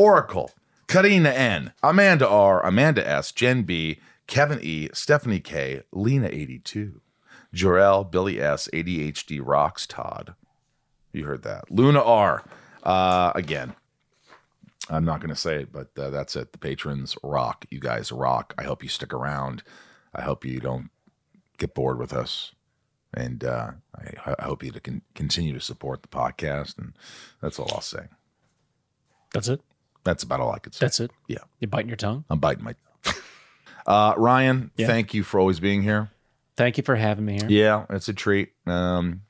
Oracle, Karina N, Amanda R, Amanda S, Jen B, Kevin E, Stephanie K, Lena 82, Jorel, Billy S, ADHD Rocks, Todd. You heard that. Luna R. Uh, again, I'm not going to say it, but uh, that's it. The patrons rock. You guys rock. I hope you stick around. I hope you don't get bored with us. And uh, I, I hope you to con- continue to support the podcast. And that's all I'll say. That's it. That's about all I could say. That's it. Yeah. You're biting your tongue. I'm biting my. Tongue. Uh, Ryan, Yeah. thank you for always being here. Thank you for having me here. Yeah, it's a treat. Um,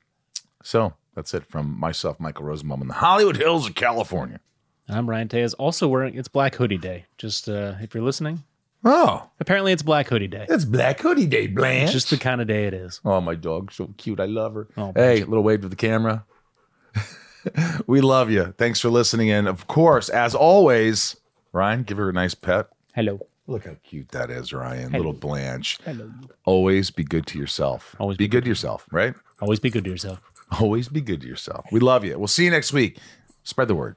so that's it from myself, Michael Rosenbaum, in the Hollywood Hills of California. I'm Ryan Tejas. Also wearing it's Black Hoodie Day. Just uh, if you're listening, Oh, apparently it's Black Hoodie Day. it's Black Hoodie Day, Blanche. It's just the kind of day it is. Oh, my dog's so cute. I love her. Oh, hey, little wave to the camera. we love you. Thanks for listening. And of course, as always, Ryan, give her a nice pet. Hello. Look how cute that is, Ryan. Hello. Little Blanche. Hello. Always be good to yourself. Always be good to yourself, right? Always be good to yourself. Always be good to yourself. We love you. We'll see you next week. Spread the word.